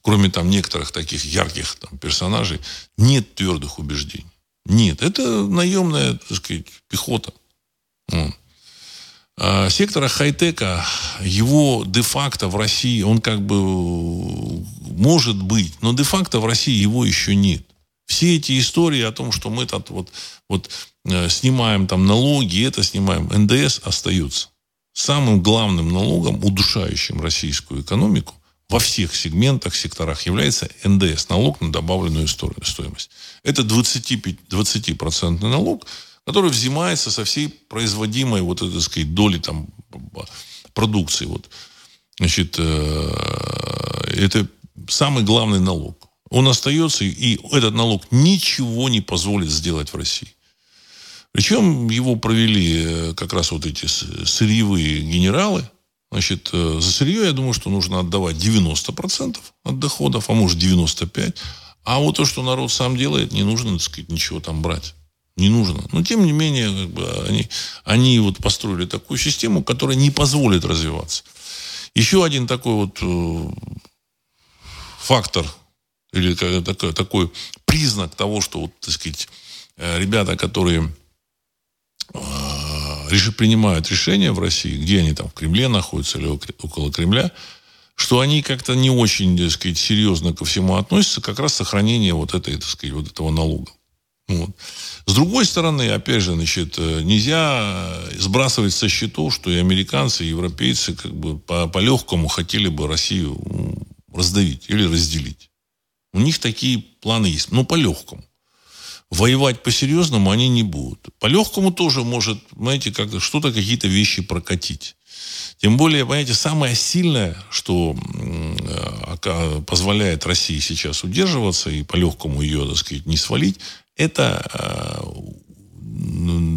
кроме там некоторых таких ярких там, персонажей, нет твердых убеждений. Нет. Это наемная, так сказать, пехота. А сектора хай-тека, его де-факто в России, он как бы может быть, но де-факто в России его еще нет. Все эти истории о том, что мы тут вот, вот э, снимаем там налоги, это снимаем, НДС остается. Самым главным налогом, удушающим российскую экономику, во всех сегментах, секторах является НДС, налог на добавленную стоимость. Это 20%, 20 налог, который взимается со всей производимой вот этой, так сказать, доли там продукции. Вот. Значит, э, это самый главный налог. Он остается, и этот налог ничего не позволит сделать в России. Причем его провели э, как раз вот эти сырьевые генералы. Значит, э, за сырье, я думаю, что нужно отдавать 90% от доходов, а может 95%. А вот то, что народ сам делает, не нужно, так сказать, ничего там брать. Не нужно. Но, тем не менее, как бы, они, они вот построили такую систему, которая не позволит развиваться. Еще один такой вот э, фактор или такой, такой признак того, что, вот, так сказать, э, ребята, которые принимают решения в России, где они там, в Кремле находятся или около Кремля, что они как-то не очень, так сказать, серьезно ко всему относятся, как раз сохранение вот этой, так сказать, вот этого налога. Вот. С другой стороны, опять же, значит, э, нельзя сбрасывать со счетов, что и американцы, и европейцы как бы по, по легкому хотели бы Россию раздавить или разделить. У них такие планы есть, но по легкому. Воевать по-серьезному они не будут. По легкому тоже может, знаете, как что-то, какие-то вещи прокатить. Тем более, понимаете, самое сильное, что э, позволяет России сейчас удерживаться и по легкому ее, так сказать, не свалить, это э,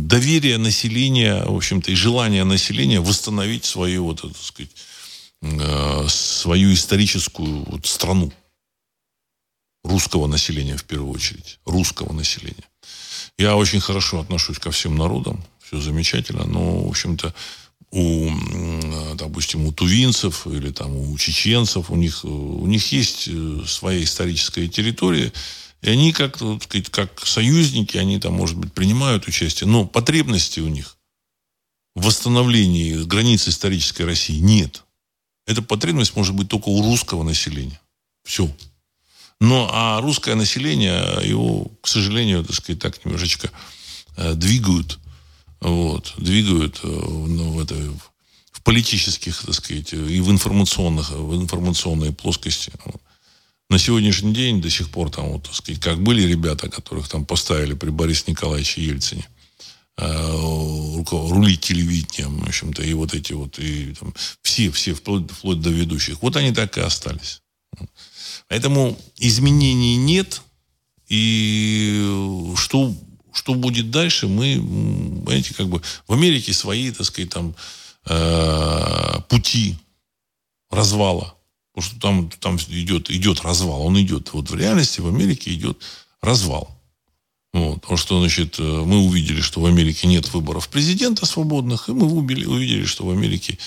доверие населения, в общем-то, и желание населения восстановить свою, вот, так сказать, э, свою историческую вот страну. Русского населения, в первую очередь. Русского населения. Я очень хорошо отношусь ко всем народам. Все замечательно. Но, в общем-то, у, допустим, у тувинцев или там у чеченцев, у них, у них есть э, своя историческая территория, и они как, так сказать, как союзники, они там, может быть, принимают участие, но потребности у них в восстановлении границ исторической России нет. Эта потребность может быть только у русского населения. Все. Но а русское население, его, к сожалению, так сказать, так немножечко э, двигают вот, двигают э, ну, в, это, в политических, так сказать, и в информационных, в информационной плоскости. На сегодняшний день до сих пор там, вот, так сказать, как были ребята, которых там поставили при Борисе Николаевиче Ельцине, э, рулить телевидением, в общем-то, и вот эти вот, и там, все, все, вплоть, вплоть до ведущих. Вот они так и остались. Поэтому изменений нет, и что что будет дальше, мы, знаете, как бы в Америке свои, так сказать, там э, пути развала. Потому что там, там идет, идет развал, он идет. Вот в реальности в Америке идет развал. Вот. Потому что, значит, э, мы увидели, что в Америке нет выборов президента свободных, и мы увидели, увидели что в Америке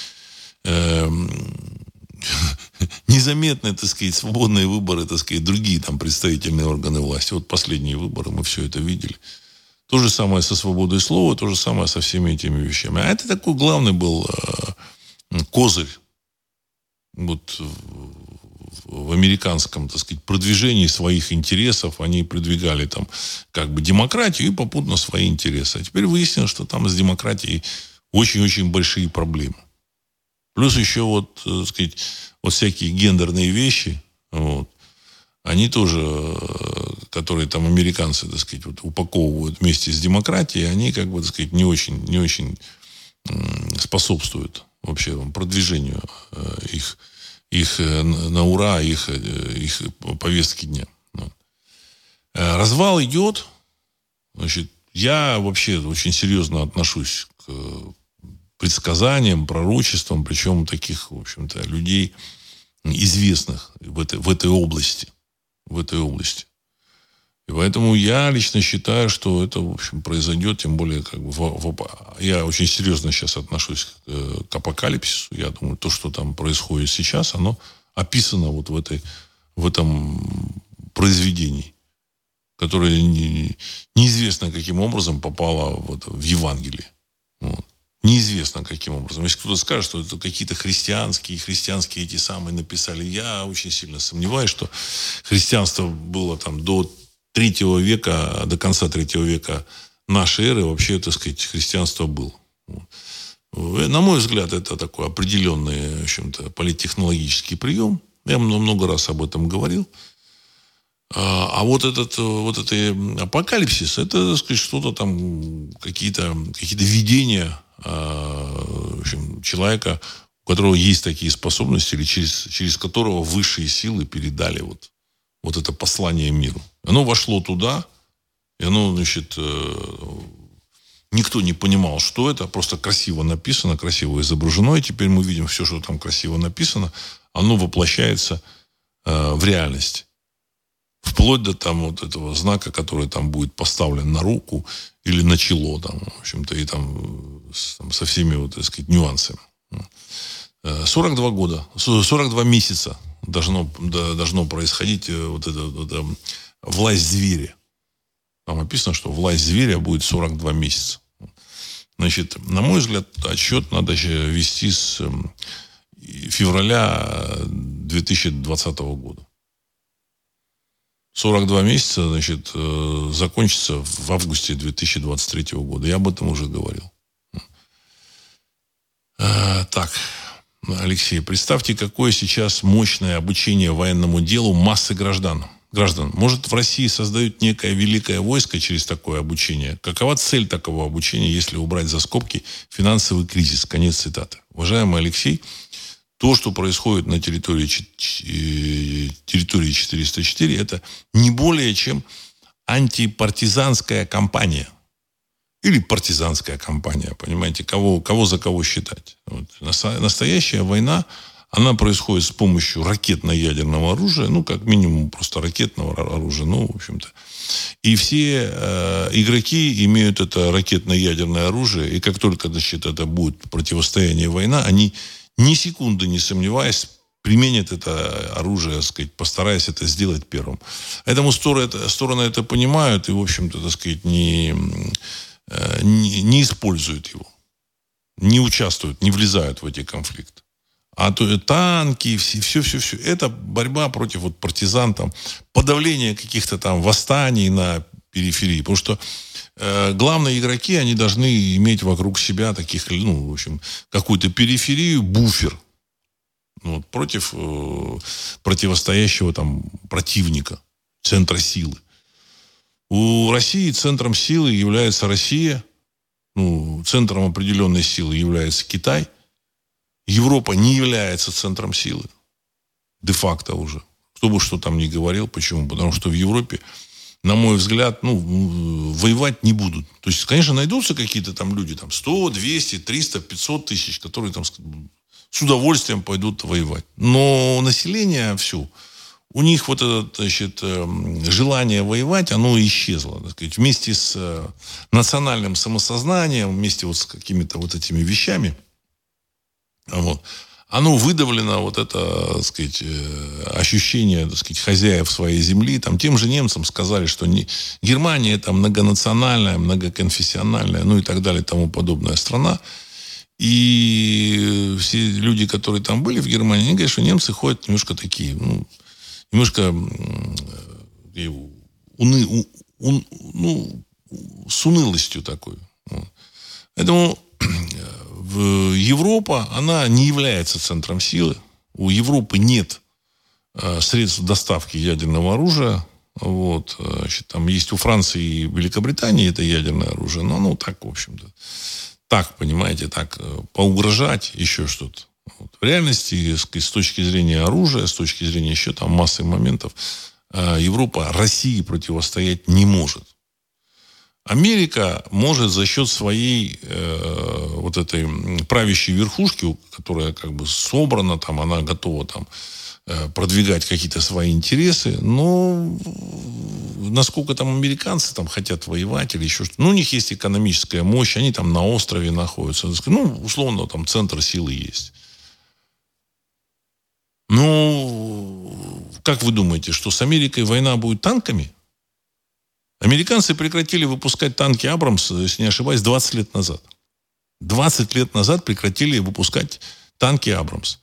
э, незаметные, так сказать, свободные выборы, так сказать, другие там представительные органы власти. Вот последние выборы, мы все это видели. То же самое со свободой слова, то же самое со всеми этими вещами. А это такой главный был э, козырь вот в американском, так сказать, продвижении своих интересов. Они продвигали там как бы демократию и попутно свои интересы. А теперь выяснилось, что там с демократией очень-очень большие проблемы. Плюс еще вот, э, так сказать, вот всякие гендерные вещи, вот, они тоже, э, которые там американцы, так сказать, вот упаковывают вместе с демократией, они, как бы, так сказать, не очень, не очень способствуют вообще продвижению э, их, их э, на ура, их, их повестки дня. Развал идет. Значит, я вообще очень серьезно отношусь к предсказаниям, пророчествам, причем таких, в общем-то, людей известных в этой, в этой области – в этой области. И поэтому я лично считаю, что это, в общем, произойдет, тем более, как бы, в, в, я очень серьезно сейчас отношусь к, э, к апокалипсису. Я думаю, то, что там происходит сейчас, оно описано вот в, этой, в этом произведении, которое не, неизвестно каким образом попало вот в Евангелие. Вот. Неизвестно каким образом. Если кто-то скажет, что это какие-то христианские, христианские эти самые написали, я очень сильно сомневаюсь, что христианство было там до третьего века, до конца третьего века нашей эры вообще, так сказать, христианство было. На мой взгляд, это такой определенный, в общем-то, политтехнологический прием. Я много раз об этом говорил. А, а вот этот вот это апокалипсис, это, так сказать, что-то там, какие-то какие видения Э, в общем, человека, у которого есть такие способности, или через, через которого высшие силы передали вот, вот это послание миру. Оно вошло туда, и оно, значит, э, никто не понимал, что это, просто красиво написано, красиво изображено, и теперь мы видим все, что там красиво написано, оно воплощается э, в реальность. Вплоть до там вот этого знака, который там будет поставлен на руку или на чело, там, в общем-то, и там, с, там со всеми вот, так сказать, нюансами. 42 э, года, 42 месяца должно, должно происходить э, вот эта вот, это, власть зверя. Там написано, что власть зверя будет 42 месяца. Значит, на мой взгляд, отчет надо вести с, февраля 2020 года. 42 месяца, значит, э, закончится в августе 2023 года. Я об этом уже говорил. Э, так, Алексей, представьте, какое сейчас мощное обучение военному делу массы граждан. Граждан. Может, в России создают некое великое войско через такое обучение? Какова цель такого обучения, если убрать за скобки финансовый кризис? Конец цитаты. Уважаемый Алексей, то, что происходит на территории, э, территории 404, это не более чем антипартизанская кампания. Или партизанская кампания, понимаете, кого, кого за кого считать. Вот. Настоящая война, она происходит с помощью ракетно-ядерного оружия, ну, как минимум просто ракетного оружия, ну, в общем-то. И все э, игроки имеют это ракетно-ядерное оружие, и как только, значит, это будет противостояние война, они ни секунды не сомневаясь, применит это оружие, так сказать, постараясь это сделать первым. Поэтому стороны это, стороны это понимают и, в общем-то, так сказать, не, э, не, не используют его. Не участвуют, не влезают в эти конфликты. А то танки, все, все, все, все. Это борьба против вот партизан, там, подавление каких-то там восстаний на периферии. Потому что главные игроки, они должны иметь вокруг себя таких, ну, в общем, какую-то периферию, буфер ну, против э, противостоящего там противника, центра силы. У России центром силы является Россия, ну, центром определенной силы является Китай. Европа не является центром силы. Де-факто уже. Кто бы что там ни говорил. Почему? Потому что в Европе на мой взгляд, ну, воевать не будут. То есть, конечно, найдутся какие-то там люди, там, 100, 200, 300, 500 тысяч, которые там с удовольствием пойдут воевать. Но население все, у них вот это значит, эм, желание воевать, оно исчезло. Так сказать, вместе с э, национальным самосознанием, вместе вот с какими-то вот этими вещами. Вот оно выдавлено, вот это, так сказать, э, ощущение, так сказать, хозяев своей земли. Там тем же немцам сказали, что не, Германия это многонациональная, многоконфессиональная, ну и так далее, тому подобная страна. И все люди, которые там были в Германии, они говорят, что немцы ходят немножко такие, ну, немножко э, уны, у, у, ну, с унылостью такой. Поэтому Европа, она не является центром силы. У Европы нет э, средств доставки ядерного оружия. Вот, значит, там есть у Франции и Великобритании это ядерное оружие, но оно так, в общем-то, так, понимаете, так, э, поугрожать, еще что-то. Вот. В реальности, с точки зрения оружия, с точки зрения еще там массы моментов, э, Европа России противостоять не может. Америка может за счет своей э, вот этой правящей верхушки, которая как бы собрана, там, она готова там э, продвигать какие-то свои интересы, но насколько там американцы там хотят воевать или еще что-то. Ну, у них есть экономическая мощь, они там на острове находятся. Ну, условно, там центр силы есть. Ну, как вы думаете, что с Америкой война будет танками? Американцы прекратили выпускать танки Абрамс, если не ошибаюсь, 20 лет назад. 20 лет назад прекратили выпускать танки Абрамс.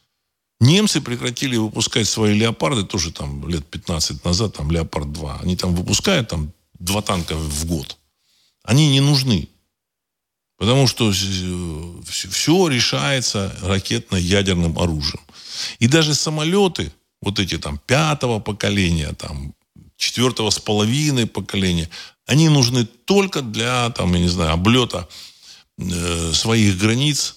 Немцы прекратили выпускать свои леопарды тоже там лет 15 назад, там Леопард 2. Они там выпускают там два танка в год. Они не нужны. Потому что все решается ракетно-ядерным оружием. И даже самолеты, вот эти там пятого поколения, там четвертого с половиной поколения, они нужны только для, там, я не знаю, облета э, своих границ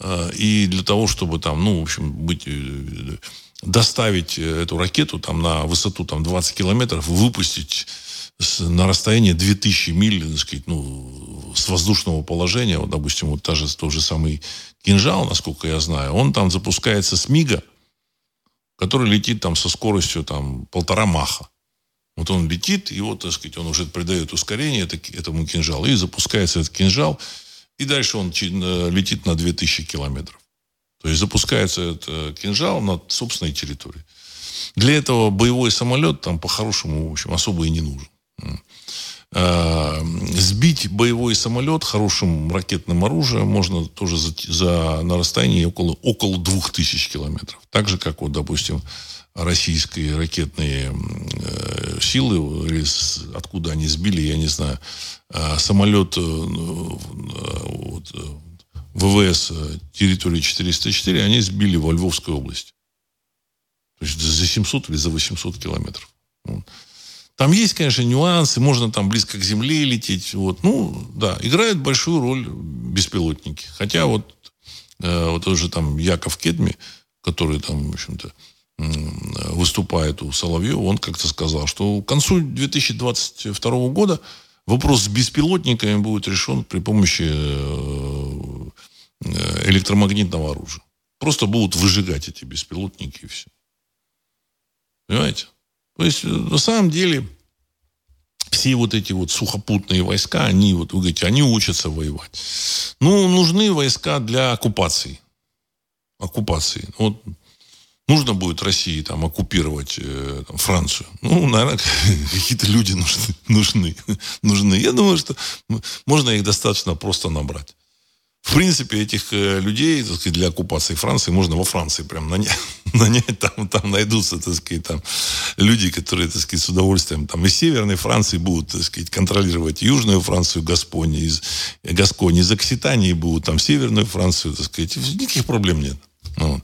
э, и для того, чтобы там, ну, в общем, быть, э, доставить эту ракету там на высоту там 20 километров, выпустить с, на расстояние 2000 миль, так сказать, ну, с воздушного положения, вот, допустим, вот та же, тот же самый кинжал, насколько я знаю, он там запускается с МИГа, который летит там со скоростью там полтора маха. Вот он летит, вот, так сказать, он уже придает ускорение этому кинжалу, и запускается этот кинжал, и дальше он летит на 2000 километров. То есть запускается этот кинжал на собственной территории. Для этого боевой самолет там по-хорошему, в общем, особо и не нужен. Э, сбить боевой самолет хорошим ракетным оружием можно тоже за, за, на расстоянии около, около 2000 километров. Так же, как, вот, допустим, российские ракетные э, силы, откуда они сбили, я не знаю, э, самолет э, э ВВС территории 404, они сбили во Львовской области. То есть за 700 или за 800 километров. Там есть, конечно, нюансы, можно там близко к земле лететь. Вот. Ну, да, играют большую роль беспилотники. Хотя вот, вот уже там Яков Кедми, который там, в общем-то, выступает у Соловьева, он как-то сказал, что к концу 2022 года вопрос с беспилотниками будет решен при помощи э, э, электромагнитного оружия. Просто будут выжигать эти беспилотники и все. Понимаете? То есть, э, на самом деле, все вот эти вот сухопутные войска, они, вот вы говорите, они учатся воевать. Ну, нужны войска для оккупации. Оккупации. Вот нужно будет России там оккупировать э, там, Францию. Ну, наверное, какие-то люди нужны, нужны, нужны. Я думаю, что можно их достаточно просто набрать. В принципе, этих э, людей, так сказать, для оккупации Франции можно во Франции прям нанять, нанять там, там найдутся, так сказать, там люди, которые, так сказать, с удовольствием там из Северной Франции будут, так сказать, контролировать Южную Францию, Гаскони, из Гаскони, из Окситании будут там Северную Францию, так сказать, никаких проблем нет. Вот.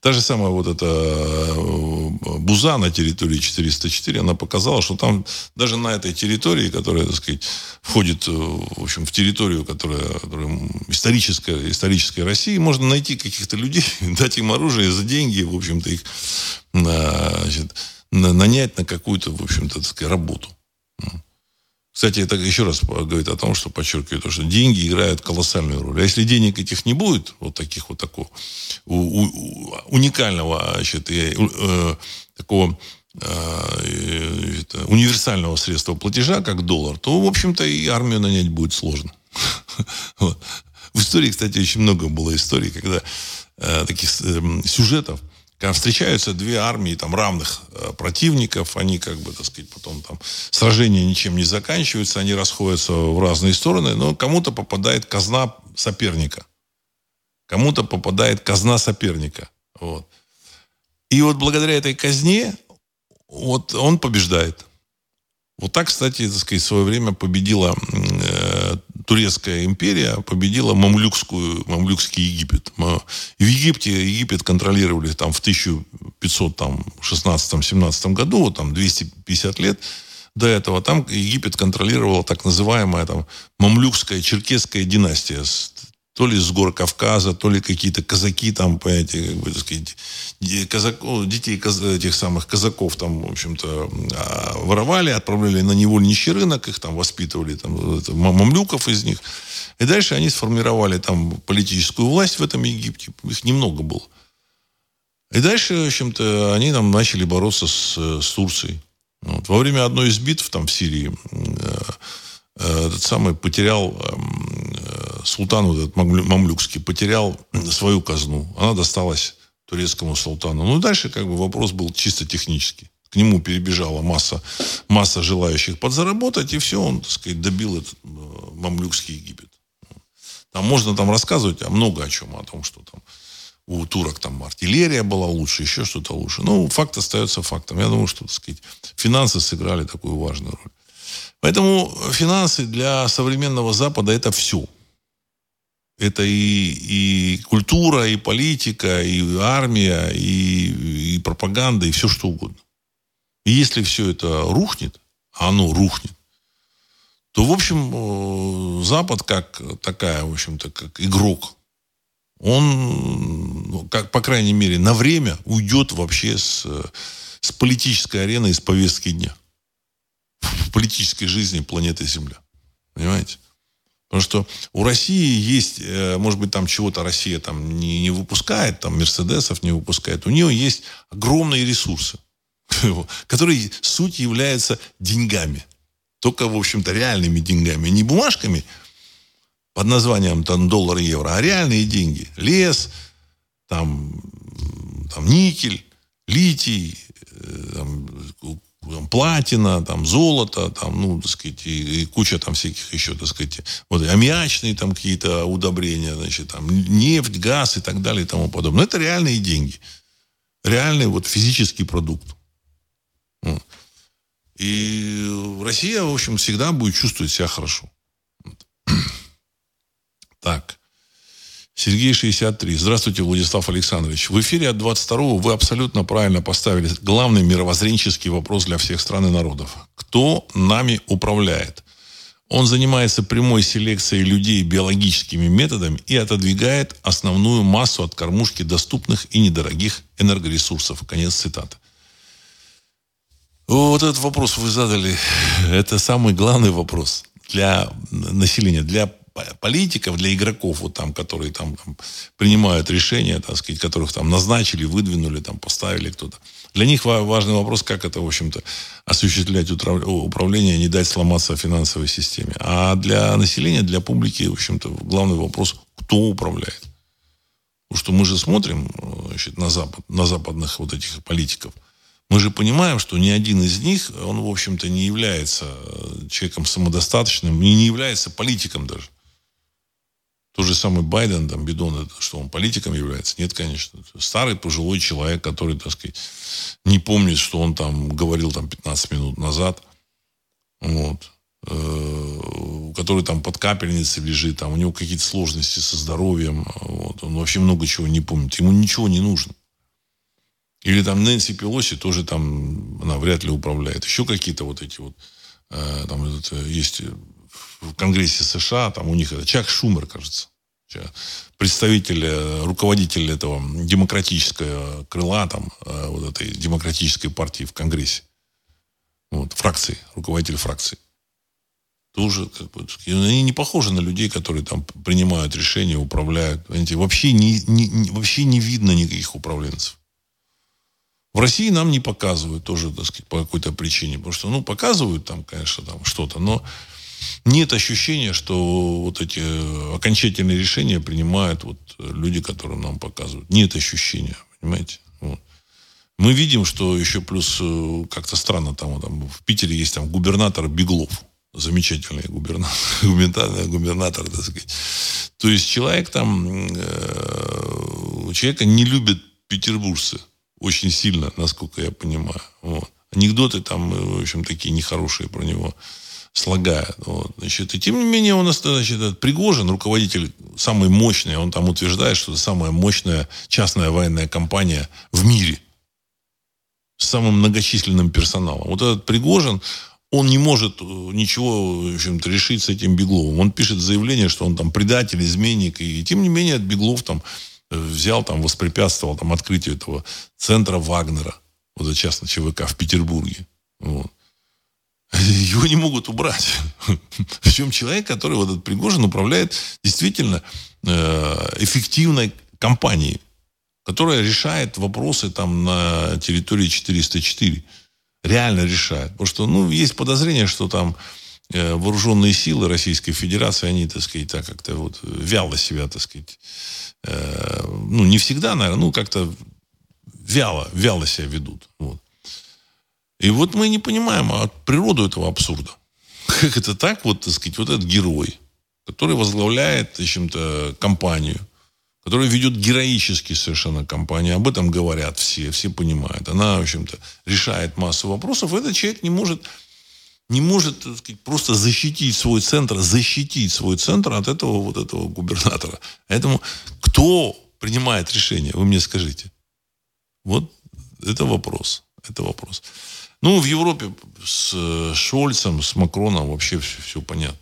Та же самая вот эта э, Буза на территории 404, она показала, что там даже на этой территории, которая, так сказать, входит э, в, общем, в территорию, которая, которая историческая, исторической России, можно найти каких-то людей, дать им оружие за деньги, в общем-то, их значит, нанять на какую-то, в общем-то, так сказать, работу. Кстати, это еще раз говорит о том, что подчеркиваю то, что деньги играют колоссальную роль. А если денег этих не будет, вот таких вот такого у, у, уникального, значит, и, э, такого э, это, универсального средства платежа, как доллар, то, в общем-то, и армию нанять будет сложно. В истории, кстати, очень много было историй, когда э, таких э, сюжетов, когда встречаются две армии там, равных э, противников, они как бы, так сказать, потом там сражения ничем не заканчиваются, они расходятся в разные стороны, но кому-то попадает казна соперника. Кому-то попадает казна соперника. Вот. И вот благодаря этой казне вот он побеждает. Вот так, кстати, так сказать, в свое время победила э, турецкая империя, победила мамлюкскую, мамлюкский Египет. В Египте Египет контролировали там в 1516-17 году, вот там 250 лет до этого. Там Египет контролировала так называемая там мамлюкская черкесская династия то ли с гор Кавказа, то ли какие-то казаки там, понимаете, как бы, так сказать, казак, детей каз, этих самых казаков там, в общем-то, а, воровали, отправляли на невольничий рынок, их там воспитывали, там, мамлюков из них. И дальше они сформировали там политическую власть в этом Египте. Их немного было. И дальше, в общем-то, они там начали бороться с, с Турцией. Вот. Во время одной из битв там в Сирии э, э, этот самый потерял эм, султан вот этот мамлюкский потерял свою казну. Она досталась турецкому султану. Ну, дальше как бы вопрос был чисто технический. К нему перебежала масса, масса желающих подзаработать, и все, он, так сказать, добил этот э, мамлюкский Египет. Там можно там рассказывать о много о чем, о том, что там у турок там артиллерия была лучше, еще что-то лучше. Ну, факт остается фактом. Я думаю, что, так сказать, финансы сыграли такую важную роль. Поэтому финансы для современного Запада это все. Это и, и культура, и политика, и армия, и, и пропаганда, и все что угодно. И если все это рухнет, а оно рухнет, то, в общем, э, Запад как такая, в общем-то, как игрок, он, ну, как, по крайней мере, на время уйдет вообще с, с политической арены, из повестки дня. В политической жизни планеты Земля. Понимаете? Потому что у России есть, э, может быть, там чего-то Россия там не, не выпускает, там Мерседесов не выпускает. У нее есть огромные ресурсы, которые суть являются деньгами. Только, в общем-то, реальными деньгами. Не бумажками под названием там, доллар, евро, а реальные деньги. Лес, там, там никель, литий, э, там, там, платина, там золото, там, ну, так сказать, и, и куча там всяких еще, так сказать, вот аммиачные там какие-то удобрения, значит, там нефть, газ и так далее и тому подобное. Но это реальные деньги. Реальный вот физический продукт. И Россия, в общем, всегда будет чувствовать себя хорошо. Так. Сергей 63. Здравствуйте, Владислав Александрович. В эфире от 22 вы абсолютно правильно поставили главный мировоззренческий вопрос для всех стран и народов. Кто нами управляет? Он занимается прямой селекцией людей биологическими методами и отодвигает основную массу от кормушки доступных и недорогих энергоресурсов. Конец цитаты. Вот этот вопрос вы задали. Это самый главный вопрос для населения, для политиков, для игроков, вот там, которые там, там принимают решения, так сказать, которых там назначили, выдвинули, там поставили кто-то. Для них важный вопрос, как это, в общем-то, осуществлять управление, не дать сломаться финансовой системе. А для населения, для публики, в общем-то, главный вопрос, кто управляет. Потому что мы же смотрим значит, на, Запад, на западных вот этих политиков. Мы же понимаем, что ни один из них, он, в общем-то, не является человеком самодостаточным не является политиком даже. Тот же самый Байден, там, Бидон, это, что он политиком является? Нет, конечно. Старый пожилой человек, который, так сказать, не помнит, что он там говорил там 15 минут назад. Вот. Э, который там под капельницей лежит, там у него какие-то сложности со здоровьем. Вот. Он вообще много чего не помнит. Ему ничего не нужно. Или там Нэнси Пелоси тоже там, она вряд ли управляет. Еще какие-то вот эти вот, э, там это, есть в Конгрессе США, там у них это Чак Шумер, кажется, представитель, э, руководитель этого демократического крыла, там, э, вот этой демократической партии в Конгрессе. Вот, фракции, руководитель фракции. Тоже, как бы, они не похожи на людей, которые там принимают решения, управляют. Понимаете, вообще не, не, вообще не видно никаких управленцев. В России нам не показывают тоже, так сказать, по какой-то причине. Потому что, ну, показывают там, конечно, там что-то, но нет ощущения, что вот эти окончательные решения принимают вот люди, которым нам показывают. Нет ощущения, понимаете? Вот. Мы видим, что еще плюс э, как-то странно там, там в Питере есть там губернатор Беглов. Замечательный губернатор, губернатор, губернатор, так сказать. То есть человек там, э, человека не любят петербуржцы очень сильно, насколько я понимаю. Вот. Анекдоты там, э, в общем, такие нехорошие про него слагает. Вот, значит, и тем не менее, он, значит, этот Пригожин, руководитель самый мощный, он там утверждает, что это самая мощная частная военная компания в мире с самым многочисленным персоналом. Вот этот Пригожин, он не может э, ничего, в общем-то, решить с этим Бегловым. Он пишет заявление, что он там предатель, изменник, и тем не менее от Беглов там э, взял, там, воспрепятствовал там, открытию этого центра Вагнера, вот это частно ЧВК в Петербурге. Вот. Его не могут убрать. Причем человек, который вот этот Пригожин управляет действительно э, эффективной компанией, которая решает вопросы там на территории 404. Реально решает. Потому что, ну, есть подозрение, что там э, вооруженные силы Российской Федерации, они, так сказать, так как-то вот вяло себя, так сказать, э, ну, не всегда, наверное, ну, как-то вяло, вяло себя ведут. Вот. И вот мы не понимаем а природу этого абсурда. Как это так, вот, так сказать, вот этот герой, который возглавляет, в общем-то, компанию, который ведет героически совершенно компанию, об этом говорят все, все понимают. Она, в общем-то, решает массу вопросов. Этот человек не может, не может так сказать, просто защитить свой центр, защитить свой центр от этого вот этого губернатора. Поэтому кто принимает решение, вы мне скажите. Вот это вопрос. Это вопрос. Ну, в Европе с э, Шольцем, с Макроном вообще все, все понятно.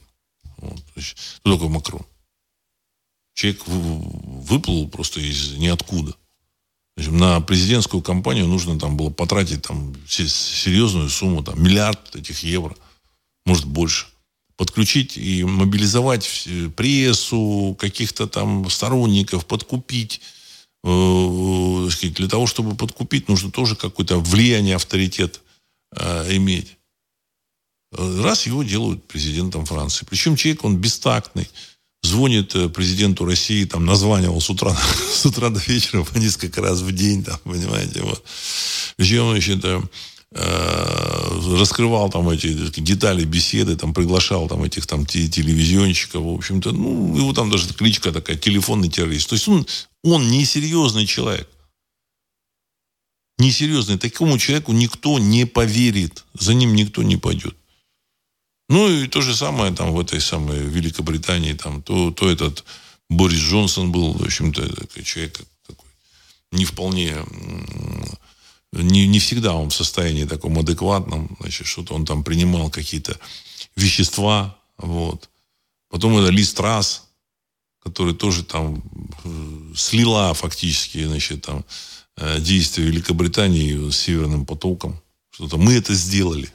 Вот. Кто такой Макрон? Человек выплыл просто из ниоткуда. На президентскую кампанию нужно там было потратить там серьезную сумму, там, миллиард этих евро, может больше. Подключить и мобилизовать прессу, каких-то там сторонников, подкупить. Э, для того, чтобы подкупить, нужно тоже какое-то влияние, авторитет э, иметь. Раз его делают президентом Франции. Причем человек, он бестактный. Звонит э, президенту России, там, названивал с утра, с утра до вечера по несколько раз в день, там, понимаете, вот. Причем, значит, э, э, раскрывал там эти детали беседы, там приглашал там этих там телевизионщиков, в общем-то, ну, его там даже кличка такая, телефонный террорист. То есть он, он несерьезный человек. Несерьезный. Такому человеку никто не поверит. За ним никто не пойдет. Ну и то же самое там в этой самой Великобритании, там, то, то этот Борис Джонсон был, в общем-то, человек такой не вполне не, не всегда он в состоянии таком адекватном, значит, что-то он там принимал какие-то вещества, вот. Потом это Ли Страс, который тоже там э, слила фактически, значит, там действия Великобритании с Северным потоком. Что-то мы это сделали.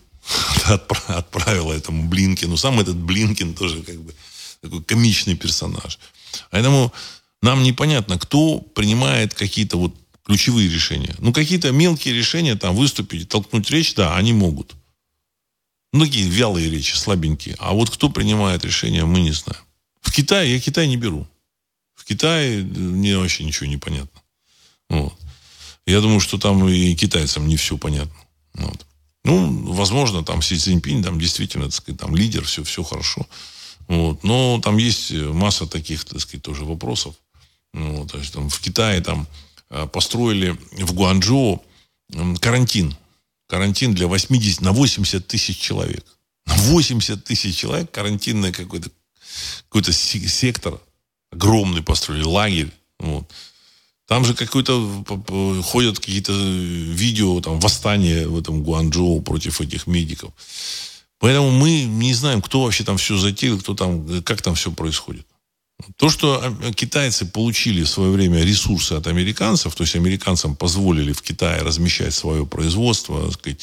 Отправила этому Блинкину. Сам этот Блинкин тоже как бы такой комичный персонаж. Поэтому нам непонятно, кто принимает какие-то вот ключевые решения. Ну, какие-то мелкие решения, там, выступить, толкнуть речь, да, они могут. Многие вялые речи, слабенькие. А вот кто принимает решения, мы не знаем. В Китае я Китай не беру. В Китае мне вообще ничего не понятно. Вот. Я думаю, что там и китайцам не все понятно. Вот. Ну, возможно, там Си Цзиньпинь, там действительно, так сказать, там лидер, все, все хорошо. Вот. Но там есть масса таких, так сказать, тоже вопросов. Вот. То есть, там, в Китае там Э, построили в Гуанчжоу карантин. Карантин для 80, на 80 тысяч человек. На 80 тысяч человек карантинный какой-то какой-то сектор огромный построили, лагерь. Вот. Там же какой-то ходят какие-то видео, там, восстания в этом Гуанчжоу против этих медиков. Поэтому мы не знаем, кто вообще там все затеял, кто там, как там все происходит. То, что э, китайцы получили в свое время ресурсы от американцев, то есть американцам позволили в Китае размещать свое производство сказать,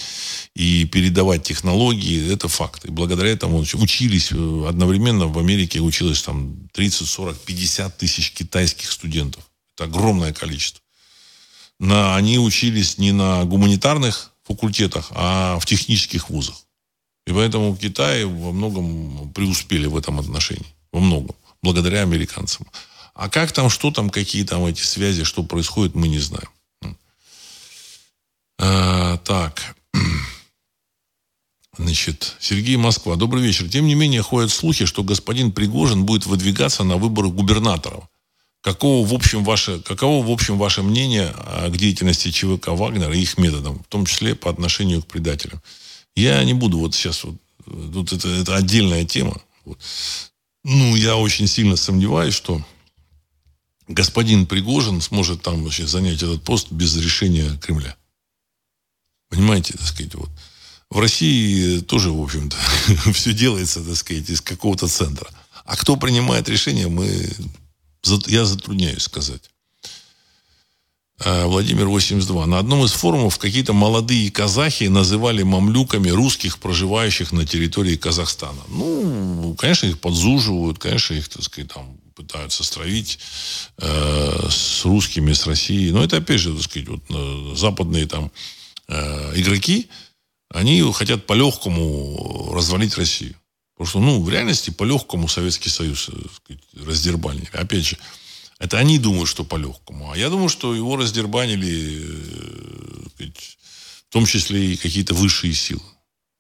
и передавать технологии, это факт. И благодаря этому учились э, одновременно в Америке училось там 30, 40, 50 тысяч китайских студентов. Это огромное количество. На, они учились не на гуманитарных факультетах, а в технических вузах. И поэтому Китай во многом преуспели в этом отношении. Во многом благодаря американцам. А как там, что там, какие там эти связи, что происходит, мы не знаем. А, так. Значит, Сергей Москва. Добрый вечер. Тем не менее, ходят слухи, что господин Пригожин будет выдвигаться на выборы губернаторов. Какого, в общем, ваше, каково, в общем, ваше мнение к деятельности ЧВК Вагнера и их методам, в том числе по отношению к предателям? Я не буду вот сейчас вот, тут это, это отдельная тема. Вот. Ну, я очень сильно сомневаюсь, что господин Пригожин сможет там вообще занять этот пост без решения Кремля. Понимаете, так сказать, вот. В России тоже, в общем-то, все делается, так сказать, из какого-то центра. А кто принимает решения, мы, я затрудняюсь сказать. А, Владимир 82. На одном из форумов какие-то молодые казахи называли мамлюками русских, проживающих на территории Казахстана. Ну, конечно, их подзуживают, конечно, их, так сказать, там пытаются стравить э, с русскими, с Россией. Но это, опять же, так сказать, вот, э, западные там э, игроки, они хотят по-легкому развалить Россию. Потому что, ну, в реальности по-легкому Советский Союз э, сказать, раздербанили. Опять же, это они думают, что по-легкому. А я думаю, что его раздербанили, э, в том числе и какие-то высшие силы.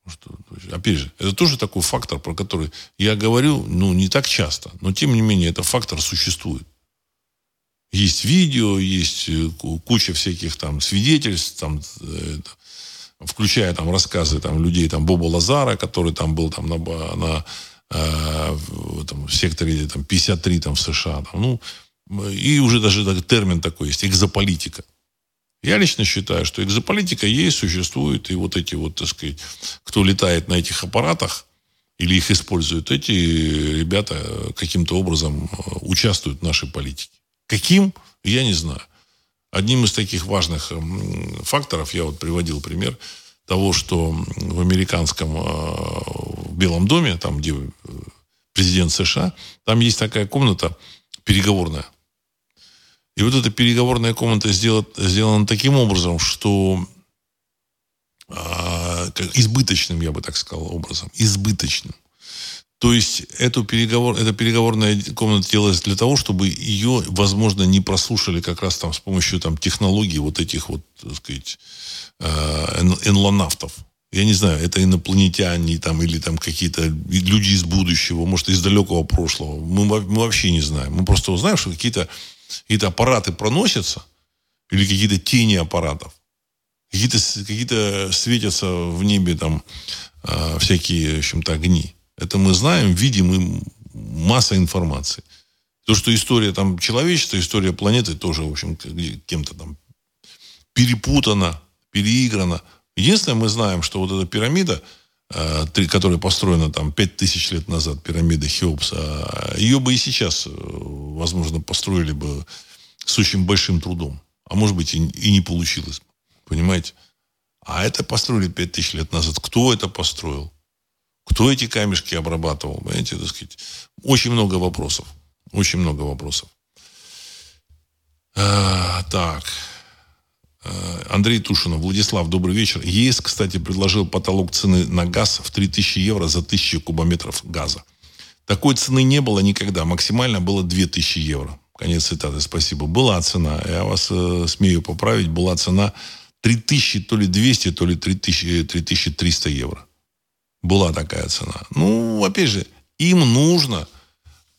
Что, опять же, это тоже такой фактор, про который я говорю, ну, не так часто, но тем не менее, этот фактор существует. Есть видео, есть э, куча всяких там свидетельств, там, э, включая там рассказы там, людей, там, Боба Лазара, который там был там на, на э, в, этом, в секторе там, 53 там, в США. Там, ну, и уже даже термин такой есть, экзополитика. Я лично считаю, что экзополитика есть, существует, и вот эти вот, так сказать, кто летает на этих аппаратах или их используют, эти ребята каким-то образом э, участвуют в нашей политике. Каким? Я не знаю. Одним из таких важных факторов, я вот приводил пример того, что в американском э, в Белом доме, там, где э, президент США, там есть такая комната переговорная. И вот эта переговорная комната сделана, сделана таким образом, что э, избыточным, я бы так сказал, образом, избыточным. То есть эту переговор, эта переговорная комната делалась для того, чтобы ее, возможно, не прослушали как раз там с помощью там, технологий вот этих вот, так сказать, э, энлонавтов. Я не знаю, это инопланетяне там, или там какие-то люди из будущего, может, из далекого прошлого. Мы, мы вообще не знаем. Мы просто узнаем, что какие-то какие аппараты проносятся, или какие-то тени аппаратов. Какие-то какие светятся в небе там э, всякие, в общем-то, огни. Это мы знаем, видим, и масса информации. То, что история там человечества, история планеты тоже, в общем, кем-то там перепутана, переиграна. Единственное, мы знаем, что вот эта пирамида, э, которая построена там 5000 лет назад, пирамида Хеопса, ее бы и сейчас, э, возможно, построили бы с очень большим трудом. А может быть, и, не получилось. Понимаете? А это построили 5000 лет назад. Кто это построил? Кто эти камешки обрабатывал? Понимаете, так сказать. Очень много вопросов. Очень много вопросов. А, так. А, Андрей Тушинов, Владислав, добрый вечер. ЕС, кстати, предложил потолок цены на газ в 3000 евро за 1000 кубометров газа. Такой цены не было никогда. Максимально было 2000 евро. Конец цитаты. Спасибо. Была цена. Я вас э, смею поправить. Была цена 3000, то ли 200, то ли 3000, 3300 евро была такая цена. Ну, опять же, им нужно,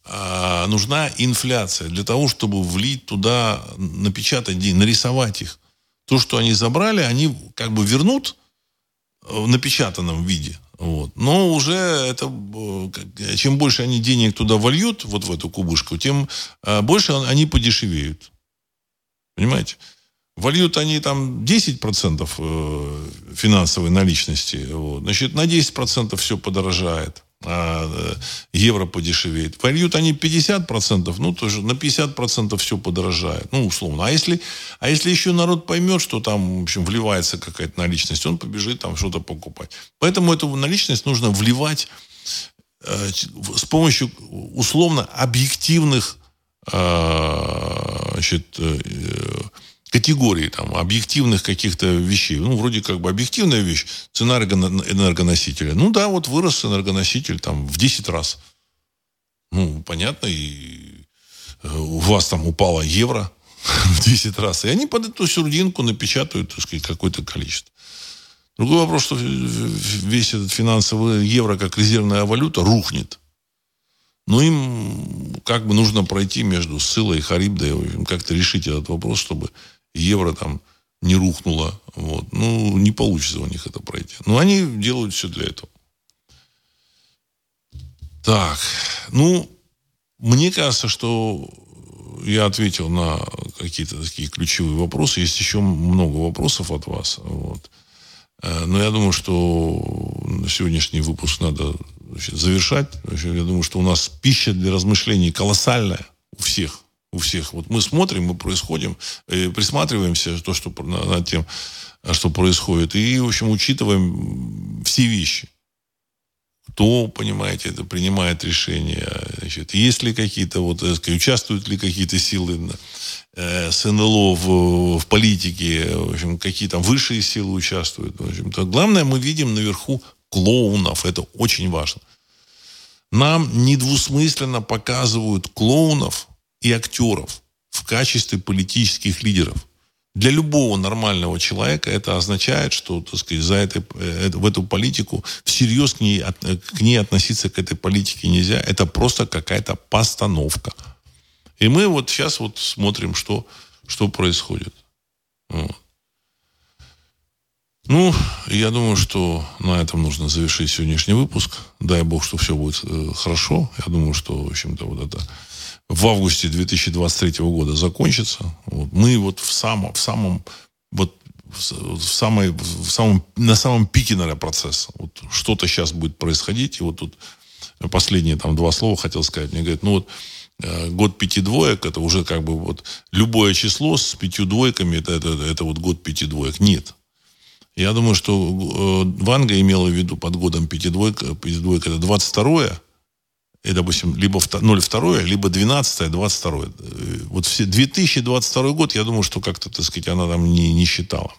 э, нужна инфляция для того, чтобы влить туда, напечатать деньги, нарисовать их. То, что они забрали, они как бы вернут в напечатанном виде. Вот. Но уже это, э, чем больше они денег туда вольют, вот в эту кубышку, тем э, больше они подешевеют. Понимаете? Вольют они там 10% э, финансовой наличности, вот, значит, на 10% все подорожает, а э, евро подешевеет. Вольют они 50%, ну, тоже на 50% все подорожает, ну, условно. А если, а если еще народ поймет, что там, в общем, вливается какая-то наличность, он побежит там что-то покупать. Поэтому эту наличность нужно вливать э, с помощью условно объективных э, значит, э, категории там, объективных каких-то вещей. Ну, вроде как бы объективная вещь, цена энергоносителя. Ну да, вот вырос энергоноситель там в 10 раз. Ну, понятно, и э, у вас там упало евро в 10 раз. И они под эту сурдинку напечатают, так сказать, какое-то количество. Другой вопрос, что весь этот финансовый евро как резервная валюта рухнет. Но им как бы нужно пройти между Сылой и Харибдой, как-то решить этот вопрос, чтобы евро там не рухнуло. Вот. Ну, не получится у них это пройти. Но они делают все для этого. Так, ну, мне кажется, что я ответил на какие-то такие ключевые вопросы. Есть еще много вопросов от вас. Вот. Э, но я думаю, что сегодняшний выпуск надо значит, завершать. Я думаю, что у нас пища для размышлений колоссальная у всех у всех. Вот мы смотрим, мы происходим, э, присматриваемся то, что, над тем, что происходит. И, в общем, учитываем все вещи. Кто, понимаете, это принимает решения. Значит, есть ли какие-то, вот, участвуют ли какие-то силы э, с НЛО в, в политике, в общем, какие там высшие силы участвуют. В общем, -то. Главное, мы видим наверху клоунов. Это очень важно. Нам недвусмысленно показывают клоунов, и актеров в качестве политических лидеров. Для любого нормального человека это означает, что, так сказать, за это, э, в эту политику всерьез к ней, к ней относиться к этой политике нельзя. Это просто какая-то постановка. И мы вот сейчас вот смотрим, что, что происходит. Ну, я думаю, что на этом нужно завершить сегодняшний выпуск. Дай бог, что все будет э, хорошо. Я думаю, что, в общем-то, вот это в августе 2023 года закончится. Вот. Мы вот в самом, в самом, вот в самой, в самом, на самом пике, наверное, процесса. Вот что-то сейчас будет происходить. И вот тут последние там два слова хотел сказать. Мне говорят, ну вот э, год пяти двоек, это уже как бы вот любое число с пятью двойками, это, это, это вот год пяти двоек. Нет. Я думаю, что э, Ванга имела в виду под годом пяти двойка, пяти двойка это 22 и, допустим, либо 0,2, либо 12, 22. Э, вот все 2022 год, я думаю, что как-то, так сказать, она там не, не считала.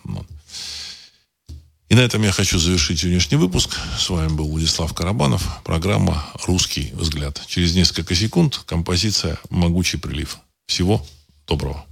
И на этом я хочу завершить сегодняшний выпуск. С вами был Владислав Карабанов. Программа «Русский взгляд». Через несколько секунд композиция «Могучий прилив». Всего доброго.